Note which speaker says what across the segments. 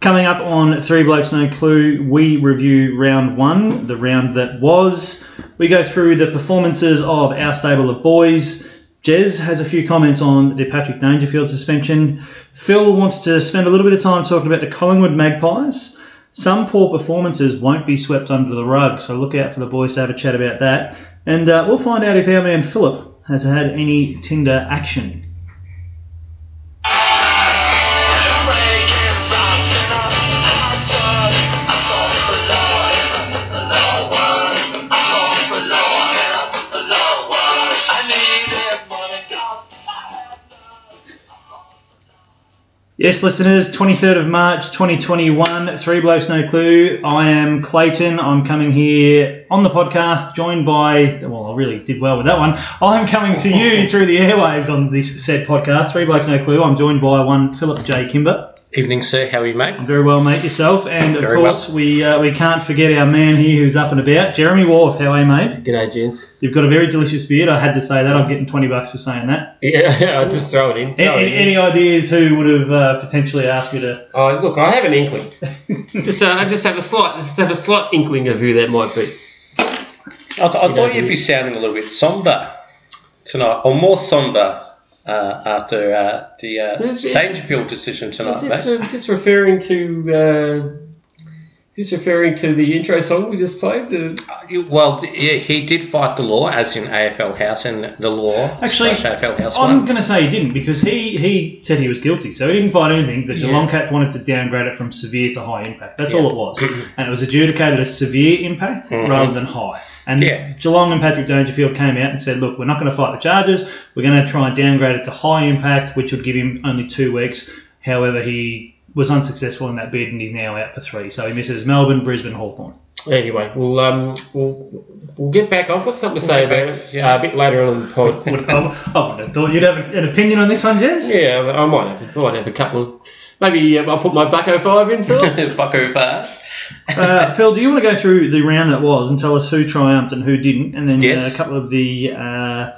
Speaker 1: Coming up on Three Blokes No Clue, we review round one, the round that was. We go through the performances of our stable of boys. Jez has a few comments on the Patrick Dangerfield suspension. Phil wants to spend a little bit of time talking about the Collingwood Magpies. Some poor performances won't be swept under the rug, so look out for the boys to have a chat about that. And uh, we'll find out if our man Philip has had any Tinder action. Yes, listeners, 23rd of March 2021, Three Blokes No Clue. I am Clayton. I'm coming here on the podcast, joined by, well, I really did well with that one. I'm coming to you through the airwaves on this said podcast, Three Blokes No Clue. I'm joined by one Philip J. Kimber.
Speaker 2: Evening, sir. How are you, mate?
Speaker 1: I'm very well, mate. Yourself, and of
Speaker 2: Very
Speaker 1: course, we uh, we can't forget our man here who's up and about, Jeremy Wharf. How are you, mate?
Speaker 3: G'day, gents.
Speaker 1: You've got a very delicious beard. I had to say that. I'm getting 20 bucks for saying that.
Speaker 3: Yeah, I'll just throw it in.
Speaker 1: A-
Speaker 3: Throw it
Speaker 1: Any,
Speaker 3: in.
Speaker 1: any ideas who would have uh, potentially asked you to?
Speaker 3: Oh, look, I have an inkling. just, uh, I just have a slight, just have a slight inkling of who that might be.
Speaker 2: I, th- I thought you'd be sounding a little bit somber tonight, or more somber uh, after uh, the uh. Dangerfield decision tonight,
Speaker 3: Is this,
Speaker 2: mate.
Speaker 3: uh, this referring to? Uh, is this referring to the intro song we just played? The,
Speaker 2: Well, yeah, he did fight the law, as in AFL House and the law.
Speaker 1: Actually,
Speaker 2: AFL House
Speaker 1: I'm
Speaker 2: one.
Speaker 1: going to say he didn't because he, he said he was guilty, so he didn't fight anything. The
Speaker 3: Yeah.
Speaker 1: Geelong Cats wanted to downgrade it from severe to high impact. That's
Speaker 3: Yeah.
Speaker 1: all it was, and it was adjudicated as severe impact
Speaker 2: Mhm.
Speaker 1: rather than high. And
Speaker 2: Yeah.
Speaker 1: Geelong and Patrick Dangerfield came out and said, "Look, we're not going to fight the charges. We're going to try and downgrade it to high impact, which would give him only two weeks." However, he was unsuccessful in that bid, and he's now out for three. So he misses Melbourne, Brisbane, Hawthorn.
Speaker 3: anyway, we'll um, we'll we'll get back. I've got something to say about it
Speaker 2: Yeah.
Speaker 3: uh, a bit later on in the pod.
Speaker 1: I, I would have thought you'd have an opinion on this one, Jez.
Speaker 3: yeah, I might have, I might have a couple of. Maybe um, I'll put my Bucko five in, Phil.
Speaker 2: Bucko Far.
Speaker 1: Uh, Phil, do you want to go through the round that was and tell us who triumphed and who didn't, and then
Speaker 2: Yes.
Speaker 1: uh, a couple of the uh,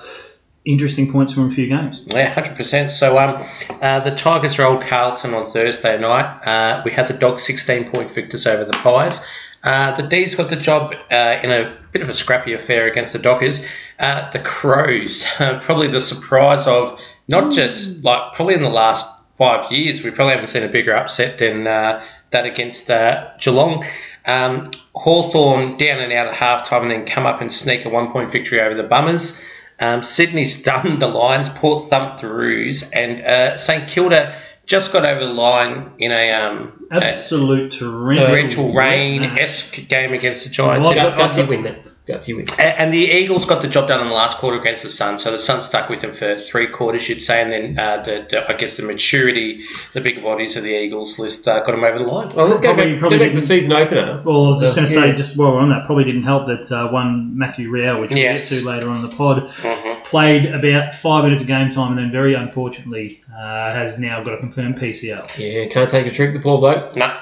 Speaker 1: interesting points from a few games?
Speaker 2: Yeah, hundred percent. So, um, uh, the Tigers rolled Carlton on Thursday night. Uh, we had the Dogs sixteen point victors over the Pies. Uh, the D's got the job uh, in a bit of a scrappy affair against the Dockers. Uh, the Crows, probably the surprise of not just like probably in the last five years, we probably haven't seen a bigger upset than uh, that against uh, Geelong. Um, Hawthorn down and out at halftime and then come up and sneak a one point victory over the Bummers. Um, Sydney stunned the Lions, Port thumped the Roos, and uh, St Kilda just got over the line in a um, a
Speaker 1: Absolute torrential,
Speaker 2: torrential rain esque game against the Giants.
Speaker 1: Well,
Speaker 3: Gut- Gutsy win that. Gutsy win.
Speaker 2: A- And the Eagles got the job done in the last quarter against the Suns, so the Suns stuck with them for three quarters, you'd say, and then uh, the, the, I guess the maturity, the bigger bodies of the Eagles list uh, got them over the line.
Speaker 3: Well, let's go
Speaker 1: Probably-
Speaker 3: back,
Speaker 1: probably
Speaker 3: go back to the season opener.
Speaker 1: Well, I was just going to say,
Speaker 3: Yeah.
Speaker 1: just while we're on that, probably didn't help that uh, one Matthew Rowell, which we'll get to later on in the pod,
Speaker 2: Mhm.
Speaker 1: played about five minutes of game time and then very unfortunately uh, has now got a confirmed PCL.
Speaker 3: Yeah, can't take a trick, the poor bloke.
Speaker 2: No,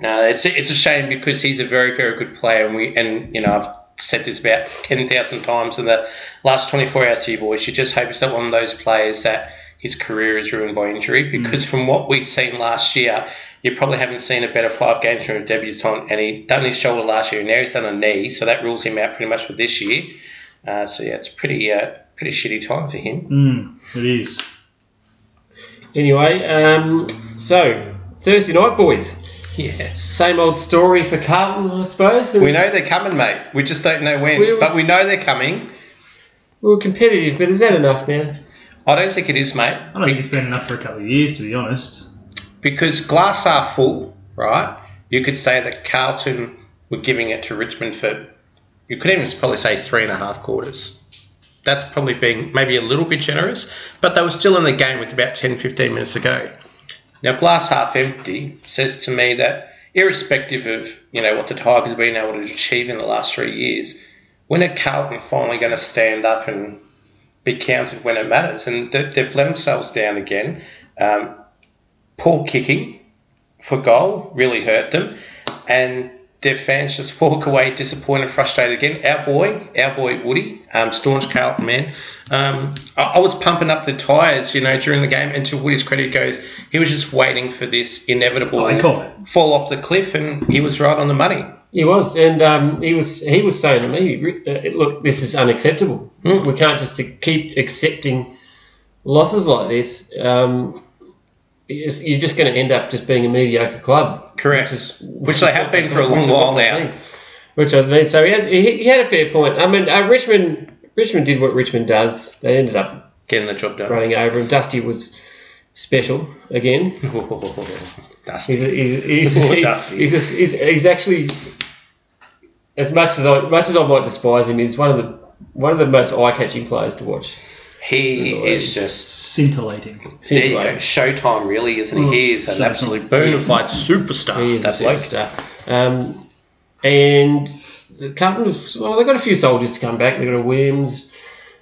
Speaker 2: no, it's a, it's a shame because he's a very very good player, and we and you know I've said this about ten thousand times in the last twenty four hours to you boys. You just hope he's not one of those players that his career is ruined by injury because from what we've seen last year, you probably haven't seen a better five games from a debutant, and he done his shoulder last year, and now he's done a knee, so that rules him out pretty much for this year. Uh, so yeah, it's pretty uh, pretty shitty time for him.
Speaker 1: Mm, it is.
Speaker 3: Anyway, um, so Thursday night, boys.
Speaker 2: Yes.
Speaker 3: Same old story for Carlton, I suppose.
Speaker 2: We know they're coming, mate. We just don't know when.
Speaker 3: We was-
Speaker 2: but we know they're coming.
Speaker 3: We were competitive, but is that enough now?
Speaker 2: I don't think it is, mate.
Speaker 1: I don't think it's been enough for a couple of years, to be honest.
Speaker 2: because glass half full, right? You could say that Carlton were giving it to Richmond for, you could even probably say three and a half quarters. That's probably being maybe a little bit generous, but they were still in the game with about 10, 15 minutes to go. Now, glass half empty says to me that irrespective of, you know, what the Tigers have been able to achieve in the last three years, when are Carlton finally going to stand up and be counted when it matters? And they- they've let themselves down again. Um, poor kicking for goal really hurt them, and their fans just walk away disappointed, frustrated again. Our boy, our boy Woody, um, staunch Carlton man, um, I, I was pumping up the tyres, you know, during the game. And to Woody's credit goes, he was just waiting for this inevitable
Speaker 1: Oh, he caught it.
Speaker 2: fall off the cliff, and he was right on the money.
Speaker 3: He was, and um, he was he was saying to me, uh, "Look, this is unacceptable.
Speaker 2: Hmm.
Speaker 3: We can't just keep accepting losses like this. Um, you're just going to end up just being a mediocre club,
Speaker 2: Correct.
Speaker 3: Which, is,
Speaker 2: Which they have been for a long while now.
Speaker 3: Which I think so. He has he, he had a fair point. I mean, uh, Richmond Richmond did what Richmond does. They ended up
Speaker 2: Getting the job done.
Speaker 3: running over him. Dusty was special again.
Speaker 2: Dusty.
Speaker 3: He's he's he's, he-
Speaker 2: Dusty.
Speaker 3: he's, he's, he's actually as much as I much as I might despise him, he's one of the one of the most eye catching players to watch.
Speaker 2: He is just
Speaker 1: Scintillating.
Speaker 2: there you go,
Speaker 3: Scintillating.
Speaker 2: Showtime, really, isn't he? He is an
Speaker 1: Showtime.
Speaker 2: absolute bona fide superstar.
Speaker 3: He is
Speaker 2: that
Speaker 3: a superstar. Um, and the Carlton, was- well, they've got a few soldiers to come back. They've got a Williams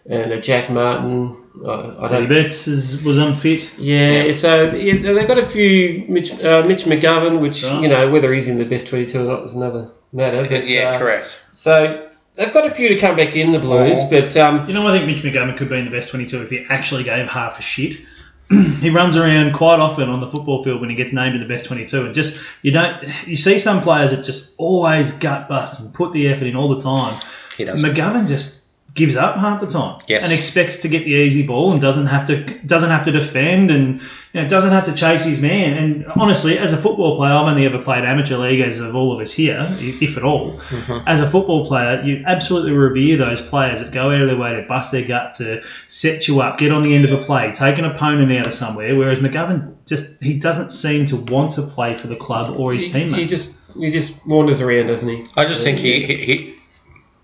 Speaker 3: and a Jack Martin. Uh, I don't.
Speaker 1: know Betts is, was unfit.
Speaker 3: Yeah, so yeah, they've got a few. Mitch, uh, Mitch McGovern, which
Speaker 1: Right.
Speaker 3: you know whether he's in the best twenty-two or not is another matter. But,
Speaker 2: yeah,
Speaker 3: uh,
Speaker 2: correct.
Speaker 3: So they've got a few to come back in the Blues,
Speaker 2: Oh.
Speaker 3: but um,
Speaker 1: You know, I think Mitch McGovern could be in the best 22 if he actually gave half a shit. he runs around quite often on the football field when he gets named in the best 22, and just you don't you see some players that just always gut bust and put the effort in all the time.
Speaker 2: He does.
Speaker 1: McGovern just gives up half the time
Speaker 2: Yes.
Speaker 1: and expects to get the easy ball and doesn't have to doesn't have to defend and you know doesn't have to chase his man. And honestly, as a football player, I've only ever played amateur league as of all of us here, if at all.
Speaker 2: Mm-hmm.
Speaker 1: As a football player, you absolutely revere those players that go out of their way to bust their gut to set you up, get on the end of a play, take an opponent out of somewhere. Whereas McGovern just he doesn't seem to want to play for the club or his
Speaker 3: he,
Speaker 1: teammates.
Speaker 3: he just he just wanders around, doesn't he?
Speaker 2: I just think he, he, he,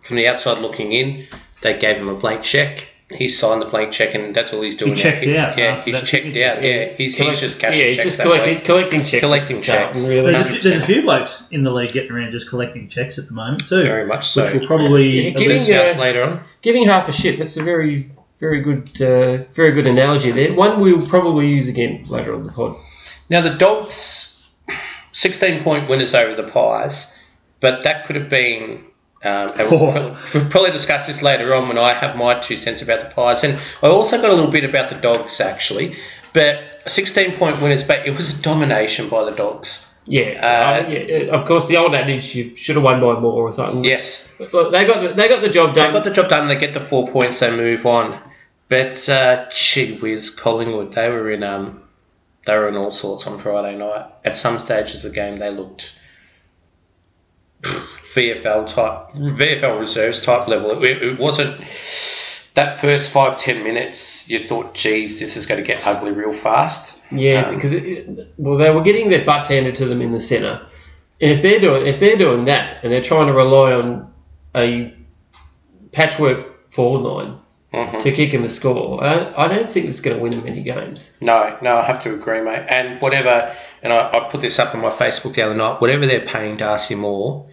Speaker 2: from the outside looking in, they gave him a blank check. He signed the blank check, and that's all he's doing. now.
Speaker 1: checked out
Speaker 2: Yeah, he's checked
Speaker 1: signature.
Speaker 2: out. Yeah, he's, he's just cashing
Speaker 3: yeah, he's
Speaker 2: checks.
Speaker 3: just collecting, collecting checks.
Speaker 2: Collecting checks.
Speaker 3: Really.
Speaker 1: There's a, there's a few blokes in the league getting around just collecting checks at the moment too.
Speaker 2: Very much so.
Speaker 1: Which will probably
Speaker 3: Yeah, giving,
Speaker 2: Discuss
Speaker 3: uh,
Speaker 2: later on.
Speaker 3: Giving half a shit. That's a very very good uh, very good analogy there. One we'll probably use again later on the pod.
Speaker 2: Now the Dogs, 16 point winners over the Pies, but that could have been. Um, and we'll,
Speaker 1: Oh.
Speaker 2: probably, we'll probably discuss this later on when I have my two cents about the Pies, and I also got a little bit about the Dogs actually. But 16 point winners, but it was a domination by the Dogs.
Speaker 3: Yeah,
Speaker 2: Uh,
Speaker 3: uh, yeah. Of course, the old adage you should have won by more or something.
Speaker 2: Yes,
Speaker 3: Look, they got the, they got the job done.
Speaker 2: they got the job done. They get the four points. They move on. But uh, gee whiz, Collingwood, they were in um, they were in all sorts on Friday night. At some stages of the game, they looked VFL type, VFL reserves type level. It, it wasn't that first five ten minutes. You thought, geez, this is going to get ugly real fast.
Speaker 3: Yeah,
Speaker 2: Um,
Speaker 3: because it, well, they were getting their butts handed to them in the centre, and if they're doing if they're doing that and they're trying to rely on a patchwork forward line
Speaker 2: Mhm.
Speaker 3: to kick them a score, I, I don't think it's going to win them many games.
Speaker 2: No, no, I have to agree, mate. And whatever, and I, I put this up on my Facebook the other night. Whatever they're paying Darcy Moore,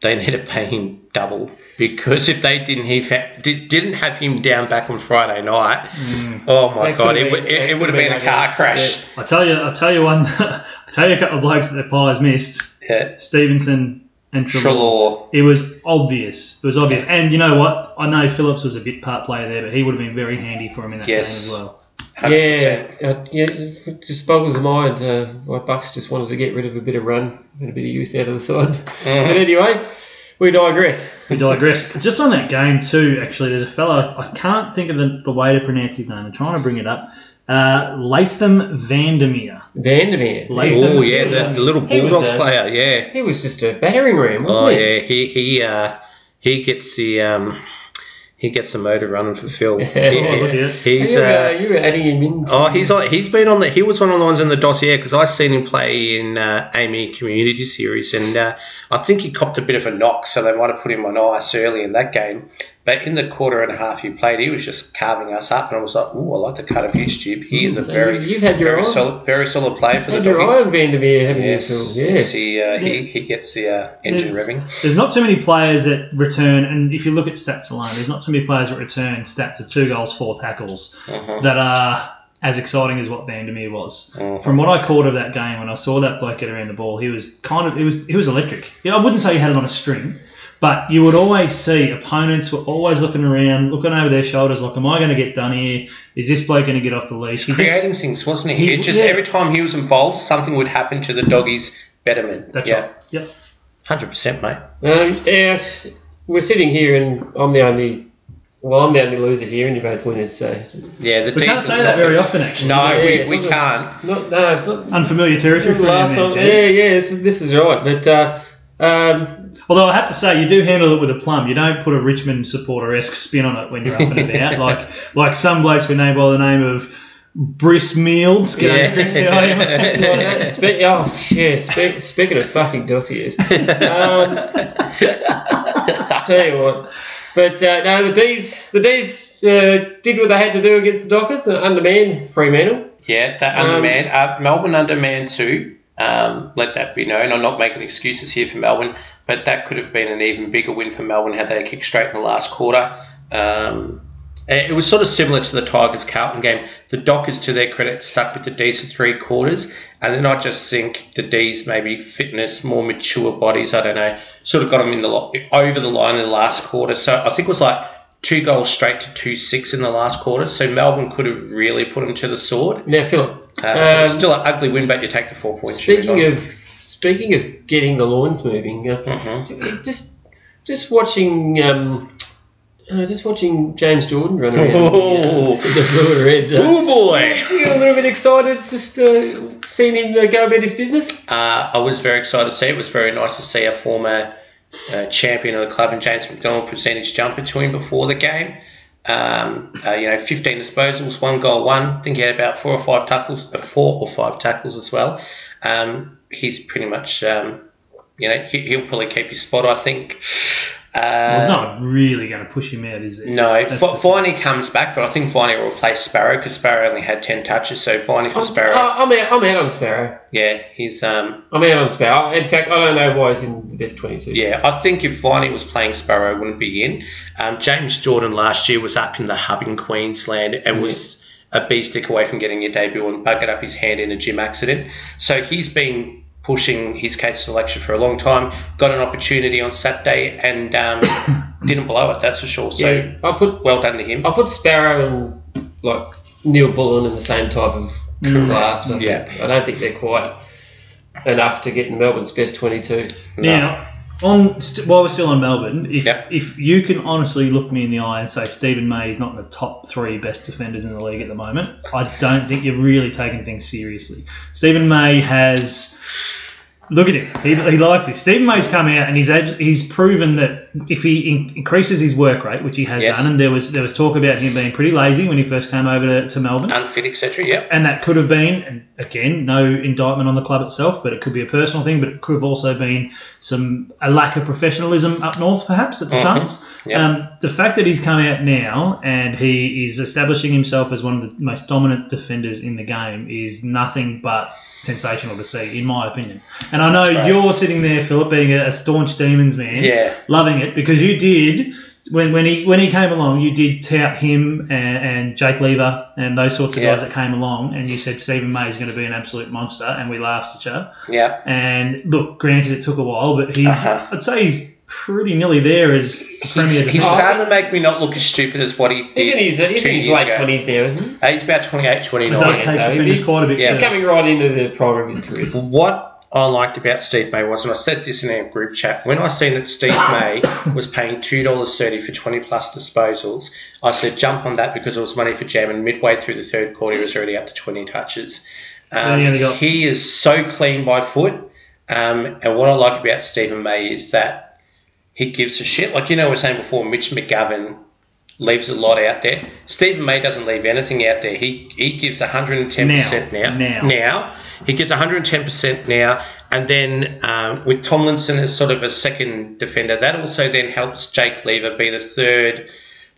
Speaker 2: they need to pay him double because if they didn't he did, didn't have him down back on Friday night, mm. oh my
Speaker 3: That
Speaker 2: god, it, would
Speaker 3: been-
Speaker 2: it, it would have
Speaker 3: could've
Speaker 2: been a car crash.
Speaker 1: I tell you, I tell you one, I tell you a couple of blokes that their pies missed.
Speaker 2: Yeah,
Speaker 1: Stephenson and Treloar.
Speaker 2: Treloar.
Speaker 1: It was obvious. It was obvious. And you know what? I know Phillips was a bit part player there, but he would have been very handy for him in that
Speaker 2: Yes.
Speaker 1: game as well.
Speaker 2: 100%.
Speaker 3: Yeah, uh, yeah, it just boggles the mind. Uh, why Bucks just wanted to get rid of a bit of run and a bit of youth out of the side.
Speaker 2: Mm-hmm.
Speaker 3: But anyway, we digress.
Speaker 1: We digress. Just on that game too, actually, there's a fellow I can't think of the, the way to pronounce his name. I'm trying to bring it up. Uh, Laitham Vandermeer.
Speaker 3: Vandermeer.
Speaker 1: Laitham.
Speaker 2: Oh yeah, the, the little Bulldogs
Speaker 3: a-
Speaker 2: player. Yeah.
Speaker 3: He was just a battering ram, wasn't
Speaker 2: Oh
Speaker 3: he?
Speaker 2: yeah, he he uh, he gets the um, he gets the motor running for Phil. He-
Speaker 1: look at
Speaker 2: he- he's
Speaker 3: you, were,
Speaker 2: uh,
Speaker 3: you were adding him in.
Speaker 2: Oh, he's on, he's been on the he was one of the ones in the dossier because I seen him play in uh, AAMI Community Series and uh, I think he copped a bit of a knock, so they might have put him on ice early in that game. But in the quarter and a half he played, he was just carving us up, and I was like, "Ooh, I like the cut of his jib. He is a
Speaker 3: So
Speaker 2: very
Speaker 3: you've had your
Speaker 2: very
Speaker 3: eye-
Speaker 2: solid, very solid player for the
Speaker 3: Had your eye on
Speaker 2: Doggies."
Speaker 3: Vandermeer, haven't
Speaker 2: Yes,
Speaker 3: you, Phil? Yes.
Speaker 2: he, uh, he he gets the uh, engine
Speaker 1: There's-
Speaker 2: revving.
Speaker 1: There's not too many players that return, and if you look at stats alone, there's not too many players that return stats of two goals, four tackles
Speaker 2: Mhm.
Speaker 1: that are as exciting as what Vandermeer was.
Speaker 2: Mhm.
Speaker 1: From what I caught of that game, when I saw that bloke get around the ball, he was kind of, he was, he was electric. Yeah, I wouldn't say he had it on a string, but you would always see opponents were always looking around, looking over their shoulders, like, "Am I going to get done here? Is this bloke going to get off the leash?" He just-
Speaker 2: Creating things, wasn't he?
Speaker 1: He-
Speaker 2: it just
Speaker 1: yeah.
Speaker 2: every time he was involved, something would happen to the doggies' betterment.
Speaker 1: that's
Speaker 2: yeah,
Speaker 1: right. Yep.
Speaker 2: hundred percent, mate.
Speaker 3: Um, yeah, we're sitting here and I'm the only. Well, I'm the only loser here, and you're both winners. So
Speaker 2: Yeah, the
Speaker 1: We can't say that very often, actually.
Speaker 2: No,
Speaker 3: Yeah,
Speaker 2: we,
Speaker 3: it's
Speaker 2: we
Speaker 3: not-
Speaker 2: can't.
Speaker 3: not, no, it's not.
Speaker 1: Unfamiliar territory for you,
Speaker 3: last time, yeah, yeah, this, is- this is right. But uh, um,
Speaker 1: Although I have to say, you do handle it with a plum. You don't put a Richmond supporter-esque spin on it when you're up and about, like like some blokes we know by the name of Briss Meals.
Speaker 2: Yeah.
Speaker 1: Chris, how are you, mate?
Speaker 3: well, that- spe- oh, yeah, spe- speaking of fucking dossiers, um, tell you what. But uh, no, the D's, the D's uh, did what they had to do against the Dockers, uh, undermanned Fremantle.
Speaker 2: Yeah, that
Speaker 3: Um.
Speaker 2: Uh, Melbourne undermanned too. Um, let that be known. I'm not making excuses here for Melbourne, but that could have been an even bigger win for Melbourne had they kicked straight in the last quarter. Um, it was sort of similar to the Tigers Carlton game. The Dockers, to their credit, stuck with the D's for three quarters, and then I just think the D's maybe fitness, more mature bodies. I don't know, sort of got them in the lo- over the line in the last quarter. So I think it was like two goals straight to two six in the last quarter. So Melbourne could have really put them to the sword.
Speaker 3: Now, Philip,
Speaker 2: Uh,
Speaker 3: Um,
Speaker 2: still an ugly win, but you take the four points.
Speaker 3: speaking of speaking of getting the lawns moving, uh,
Speaker 2: Mhm.
Speaker 3: just just watching. Um, uh, just watching James Jordon run around
Speaker 2: Oh.
Speaker 3: the blue and red. Uh,
Speaker 2: Ooh boy!
Speaker 3: you a little bit excited just uh, seeing him uh, go about his business.
Speaker 2: Uh, I was very excited to see. It was very nice to see a former uh, champion of the club and James McDonald present his jumper to him before the game. Um, uh, you know, 15 disposals, one goal, one. I think he had about four or five tackles, uh, four or five tackles as well. Um, he's pretty much, um, you know, he, he'll probably keep his spot. I think. Uh,
Speaker 1: Well, it's not really going to push him out, is it?
Speaker 2: No,
Speaker 1: That's
Speaker 2: F-
Speaker 1: the-
Speaker 2: Viney comes back, but I think Viney will replace Sparrow because Sparrow only had 10 touches, so Viney for
Speaker 3: I'm,
Speaker 2: Sparrow.
Speaker 3: I'm, out, I'm out on Sparrow.
Speaker 2: Yeah, he's um
Speaker 3: I'm out on Sparrow. In fact, I don't know why he's in the best 22.
Speaker 2: yeah. I think if Viney was playing Sparrow, it wouldn't be in. Um, James Jordon last year was up in the hub in Queensland and was a bee stick away from getting a debut and buggered up his hand in a gym accident. So he's been pushing his case to election for a long time. Got an opportunity on Saturday and um, didn't blow it. That's for sure. So
Speaker 3: Yeah, I put
Speaker 2: well done to him.
Speaker 3: I put Sparrow and like Neil Bullen in the same type of class. I,
Speaker 2: Yeah.
Speaker 3: I don't think they're quite enough to get in Melbourne's best 22.
Speaker 1: Now, on st- while we're still on Melbourne, if
Speaker 2: Yep.
Speaker 1: if you can honestly look me in the eye and say Steven May is not in the top three best defenders in the league at the moment, I don't think you're really taking things seriously. Steven May has. Look at him. He, he likes it. Steven May's come out and he's he's proven that if he in- increases his work rate, which he has
Speaker 2: Yes.
Speaker 1: done, and there was there was talk about him being pretty lazy when he first came over to, to Melbourne,
Speaker 2: Unfit, etc. Yep.
Speaker 1: and that could have been, and again, no indictment on the club itself, but it could be a personal thing, but it could have also been some a lack of professionalism up north, perhaps at the
Speaker 2: Mhm.
Speaker 1: Suns.
Speaker 2: Yeah.
Speaker 1: Um, the fact that he's come out now and he is establishing himself as one of the most dominant defenders in the game is nothing but sensational to see, in my opinion. And I know you're sitting there, Philip, being a, a staunch Demons man,
Speaker 2: Yeah.
Speaker 1: loving it because you did when, when he when he came along, you did tout him and, and Jake Lever and those sorts of
Speaker 2: Yeah.
Speaker 1: guys that came along, and you said Steven May is going to be an absolute monster, and we laughed at you.
Speaker 2: Yeah.
Speaker 1: And look, granted, it took a while, but he's
Speaker 2: Uh-huh.
Speaker 1: I'd say he's pretty nearly there as premier
Speaker 2: He's,
Speaker 1: defender.
Speaker 2: he's starting to make me not look as stupid as what he did.
Speaker 3: He's in his, he's
Speaker 2: two
Speaker 3: in his late
Speaker 2: ago.
Speaker 3: 20s now, isn't he?
Speaker 2: Uh, he's about 28,
Speaker 1: It
Speaker 2: 29.
Speaker 1: does take
Speaker 3: so
Speaker 1: defenders quite a bit.
Speaker 2: Yeah.
Speaker 3: He's coming right into the prime of his career.
Speaker 2: What I liked about Steve May was, and I said this in our group chat, when I seen that Steve May was paying $2.30 for 20 plus disposals, I said jump on that because it was money for Jam, and midway through the third quarter, he was already up to 20 touches. Um,
Speaker 1: he got-
Speaker 2: he is so clean by foot, um, and what I like about Steven May is that he gives a shit. Like, you know, we were saying before, Mitch McGovern leaves a lot out there. Steven May doesn't leave anything out there. He he gives 110% now.
Speaker 1: Now.
Speaker 2: Now. He gives 110% now. And then um, with Tomlinson as sort of a second defender, that also then helps Jake Lever be the third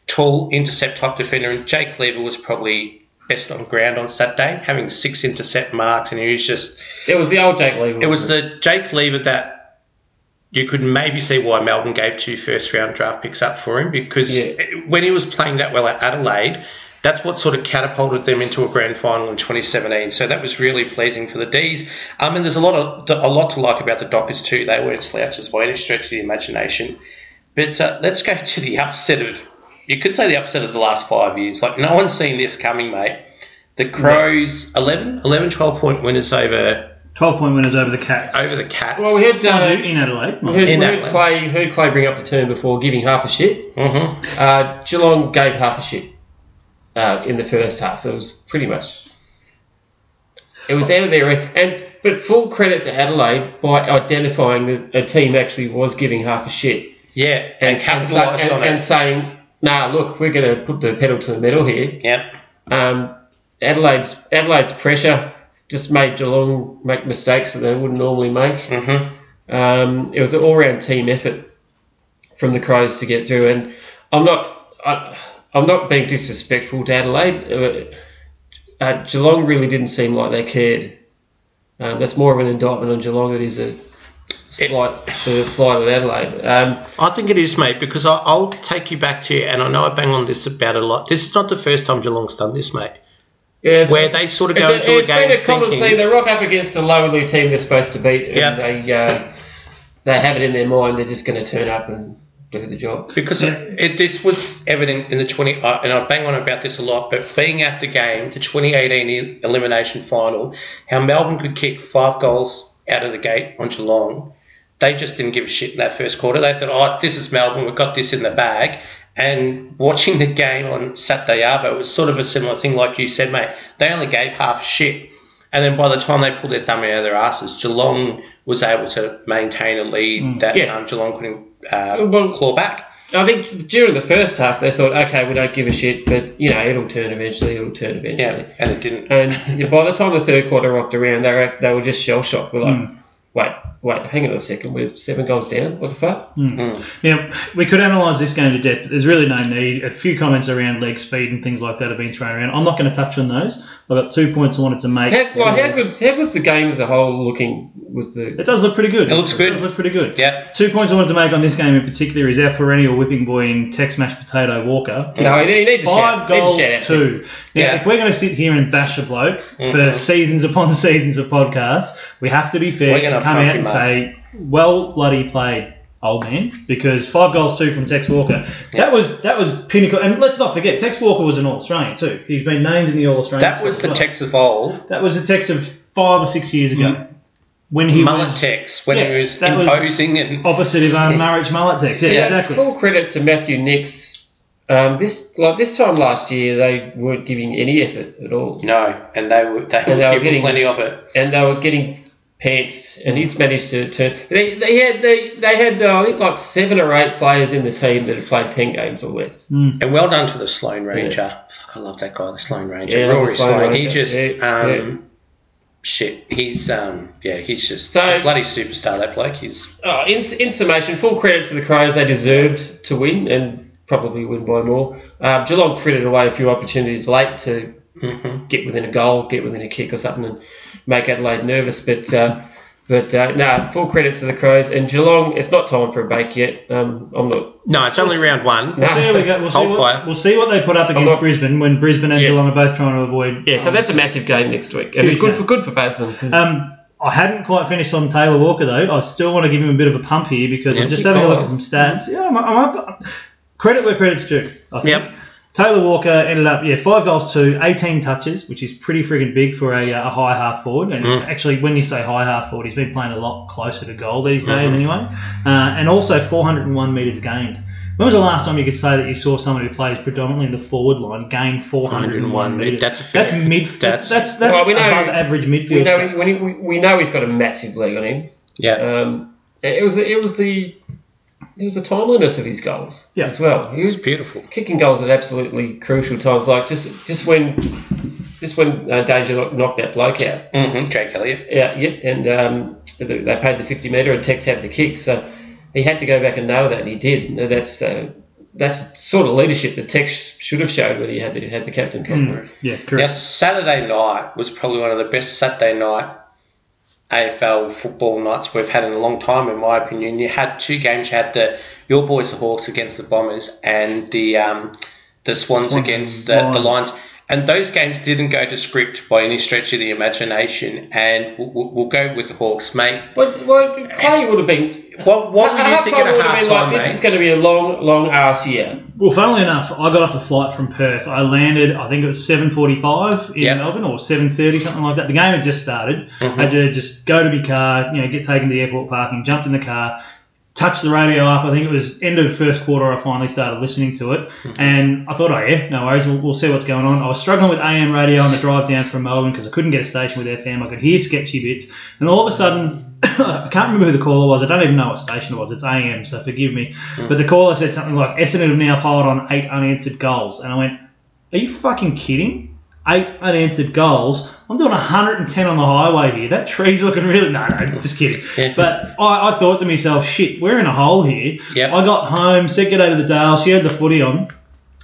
Speaker 2: tall intercept type defender. And Jake Lever was probably best on ground on Saturday, having six intercept marks. And he was just
Speaker 3: It was the old Jake Lever.
Speaker 2: it was
Speaker 3: wasn't
Speaker 2: the Jake Lever that you could maybe see why Melbourne gave two first round draft picks up for him because
Speaker 3: Yeah.
Speaker 2: when he was playing that well at Adelaide, that's what sort of catapulted them into a grand final in 2017. So that was really pleasing for the D's. I mean, there's a lot of a lot to like about the Dockers too. They weren't slouches by any stretch of the imagination. But uh, let's go to the upset of you could say the upset of the last five years. Like no one's seen this coming, mate. The Crows 11, 11 12 point winners over
Speaker 1: 12 point winners over the Cats.
Speaker 2: over the Cats.
Speaker 3: Well, we had, uh,
Speaker 1: Mind in Adelaide.
Speaker 3: we heard,
Speaker 2: In
Speaker 3: we heard
Speaker 2: Adelaide.
Speaker 3: Clay, heard Clay bring up the term before, giving half a shit.
Speaker 2: Mhm.
Speaker 3: Uh, Geelong gave half a shit uh, in the first half. It was pretty much. It was out of their and but full credit to Adelaide by identifying that a team actually was giving half a shit
Speaker 2: Yeah, and,
Speaker 3: and, and, sa-
Speaker 2: capitalised
Speaker 3: and,
Speaker 2: on
Speaker 3: and
Speaker 2: it.
Speaker 3: saying, "Nah, look, we're going to put the pedal to the metal here."
Speaker 2: Yep.
Speaker 3: Um, Adelaide's Adelaide's pressure just made Geelong make mistakes that they wouldn't normally make.
Speaker 2: hmm
Speaker 3: Um, it was an all-round team effort from the Crows to get through, and I'm not I, I'm not being disrespectful to Adelaide. Uh, uh, Geelong really didn't seem like they cared. Um, that's more of an indictment on Geelong than it is a slight a slight at Adelaide. Um,
Speaker 2: I think it is, mate, because I, I'll take you back to, and I know I bang on this about a lot. This is not the first time Geelong's done this, mate.
Speaker 3: Yeah,
Speaker 2: Where they sort of go
Speaker 3: a,
Speaker 2: into a
Speaker 3: it's
Speaker 2: game
Speaker 3: been a common
Speaker 2: thinking,
Speaker 3: theme. They rock up against a lowly team they're supposed to beat, and they uh, they have it in their mind they're just going to turn up and do the job.
Speaker 2: because it, it, this was evident in the 20, uh, and I bang on about this a lot, but being at the game, the 2018 elimination final, how Melbourne could kick five goals out of the gate on Geelong, they just didn't give a shit in that first quarter. They thought, oh, this is Melbourne, we've got this in the bag. And watching the game on Saturday Arvo was sort of a similar thing, like you said, mate. They only gave half a shit. And then by the time they pulled their thumb out of their asses, Geelong was able to maintain a lead that
Speaker 3: Yeah.
Speaker 2: um, Geelong couldn't uh,
Speaker 3: Well-
Speaker 2: claw back.
Speaker 3: I think during the first half they thought, okay, we don't give a shit, but you know it'll turn eventually. It'll turn eventually.
Speaker 2: Yeah, and it didn't.
Speaker 3: And by the time the third quarter rocked around, they were they were just shell shocked. We're like,
Speaker 1: Hmm.
Speaker 3: wait, wait, hang on a second. We're seven goals down. What the fuck?
Speaker 1: Now, we could analyse this game to death, but there's really no need. A few comments around leg speed and things like that have been thrown around. I'm not going to touch on those. I've got two points I wanted to make.
Speaker 3: How, like, how good's how good's the game as a whole looking? Was the
Speaker 1: It does look pretty good.
Speaker 2: It looks good.
Speaker 1: does look pretty good.
Speaker 2: Yeah.
Speaker 1: Two points I wanted to make on this game in particular is our perennial whipping boy in Tex Mashed Potato Walker.
Speaker 3: no? He needs a
Speaker 1: Five
Speaker 3: shout. Needs a
Speaker 1: goals,
Speaker 3: shout out.
Speaker 1: two. Now,
Speaker 2: Yeah.
Speaker 1: if we're going to sit here and bash a bloke for
Speaker 2: Mhm.
Speaker 1: seasons upon seasons of podcasts, we have to be fair
Speaker 2: We're
Speaker 1: and come out
Speaker 2: him
Speaker 1: and say, well, bloody played, old man, because five goals, two from Tex Walker. That was that was pinnacle. And let's not forget, Tex Walker was an All Australian too. He's been named in the All Australian.
Speaker 2: That was the Tex of old.
Speaker 1: That was the Tex of five or six years ago. When he
Speaker 2: Mullet
Speaker 1: was
Speaker 2: Tex, when
Speaker 1: yeah,
Speaker 2: he was
Speaker 1: that was-
Speaker 2: and
Speaker 1: opposite of um, Marich Mullet Tex. Yeah,
Speaker 2: Yeah.
Speaker 1: exactly.
Speaker 3: Full credit to Matthew Nicks. Um, this like this time last year, they weren't giving any effort at all,
Speaker 2: no, and they were they
Speaker 3: And
Speaker 2: were
Speaker 3: they were
Speaker 2: giving
Speaker 3: getting-
Speaker 2: plenty of it.
Speaker 3: and they were getting pantsed. And he's managed to turn. They, they had they, they had uh, I think like seven or eight players in the team that had played ten games or less.
Speaker 2: And well done to the Sloane Ranger. Fuck, I love that guy, the Sloane Ranger.
Speaker 3: Yeah,
Speaker 2: Rory
Speaker 3: the Sloane
Speaker 2: Sloane. He just
Speaker 3: Yeah,
Speaker 2: um,
Speaker 3: yeah.
Speaker 2: shit. He's um yeah, he's just
Speaker 3: So-
Speaker 2: a bloody superstar. That bloke. He's
Speaker 3: Oh, in, in summation, full credit to the Crows. They deserved to win and probably win by more. Uh, Geelong frittered away a few opportunities late to
Speaker 2: mhm.
Speaker 3: get within a goal, get within a kick or something, and make Adelaide nervous. But uh, but uh, no, full credit to the Crows and Geelong. It's not time for a bake yet. Um, I'm not.
Speaker 2: no, it's only round one.
Speaker 3: No.
Speaker 1: See we go. We'll see, what,
Speaker 2: fire.
Speaker 1: we'll see what they put up against
Speaker 3: not-
Speaker 1: Brisbane when Brisbane and
Speaker 3: Yeah.
Speaker 1: Geelong are both trying to avoid.
Speaker 3: Yeah, so
Speaker 1: um,
Speaker 3: that's a massive game next week, and it's good
Speaker 1: game.
Speaker 3: for good for both of them. 'cause-
Speaker 1: Um, I hadn't quite finished on Taylor Walker though. I still want to give him a bit of a pump here because
Speaker 2: Yeah.
Speaker 1: I'm just having a look at some stats. Yeah, I'm, I'm up. Credit where credit's due. I think.
Speaker 2: Yep.
Speaker 1: Taylor Walker ended up, yeah, five goals, two, 18 touches, which is pretty friggin' big for a, uh, a high half forward. And
Speaker 2: Mm.
Speaker 1: actually, when you say high half forward, he's been playing a lot closer to goal these days,
Speaker 2: Mhm.
Speaker 1: anyway. Uh, and also 401 metres gained. When was the last time you could say that you saw someone who plays predominantly in the forward line gain 401
Speaker 2: 401
Speaker 1: metres?
Speaker 2: That's a fair-
Speaker 1: That's mid. That's
Speaker 2: that's-
Speaker 1: that's, that's
Speaker 3: Well, we know-
Speaker 1: above average midfield.
Speaker 3: we know when he, we, we know he's got a massive leg on him.
Speaker 2: Yeah.
Speaker 3: Um, it was it was the it was the timeliness of his goals
Speaker 1: Yeah.
Speaker 3: as well. He was
Speaker 2: Beautiful.
Speaker 3: kicking goals at absolutely crucial times, like just just when just when uh, Danger knocked- knocked that bloke out.
Speaker 2: hmm Jake Elliott.
Speaker 3: Yeah, yeah, and um, they they paid the fifty metre, and Tex had the kick, so he had to go back and nail that, and he did. And That's uh, that's sort of leadership that Tex should have showed when he had the had the captain.
Speaker 1: Mm, yeah, correct. Now.
Speaker 2: Saturday night was probably one of the best Saturday night AFL football nights we've had in a long time, in my opinion. You had two games. You had the your boys, the Hawks, against the Bombers, and the um, the Swans,
Speaker 1: Swans
Speaker 2: against the, the
Speaker 1: Lions.
Speaker 2: Lions. And those games didn't go to script by any stretch of the imagination. And we'll, we'll we'll go with the Hawks, mate.
Speaker 3: Well, well Clay would have been.
Speaker 2: What, what were you
Speaker 3: half
Speaker 2: thinking
Speaker 3: time
Speaker 2: at
Speaker 3: would have been like, this
Speaker 2: mate?
Speaker 3: is going to be a long, long ass year.
Speaker 1: Well, funnily enough, I got off the flight from Perth. I landed, I think it was 7.45 in
Speaker 2: Yep.
Speaker 1: Melbourne or 7.30, something like that. The game had just started.
Speaker 2: Mm-hmm.
Speaker 1: I had to just go to my car, you know, get taken to the airport parking, jumped in the car, touched the radio up. I think it was end of first quarter I finally started listening to it.
Speaker 2: Mm-hmm.
Speaker 1: And I thought, oh, yeah, no worries, we'll, we'll see what's going on. I was struggling with AM radio on the drive down from Melbourne because I couldn't get a station with FM. I could hear sketchy bits. And all of a sudden, I can't remember who the caller was. I don't even know what station it was. It's AM, so forgive me. But the caller said something like, Essendon have now piled on eight unanswered goals. And I went, are you fucking kidding? Eight unanswered goals. I'm doing 110 on the highway here. That tree's looking really. No, no, just kidding.
Speaker 2: Yeah.
Speaker 1: But I, I thought to myself, shit, we're in a hole here.
Speaker 2: Yep.
Speaker 1: I got home, said good day to the Dale. She had the footy on.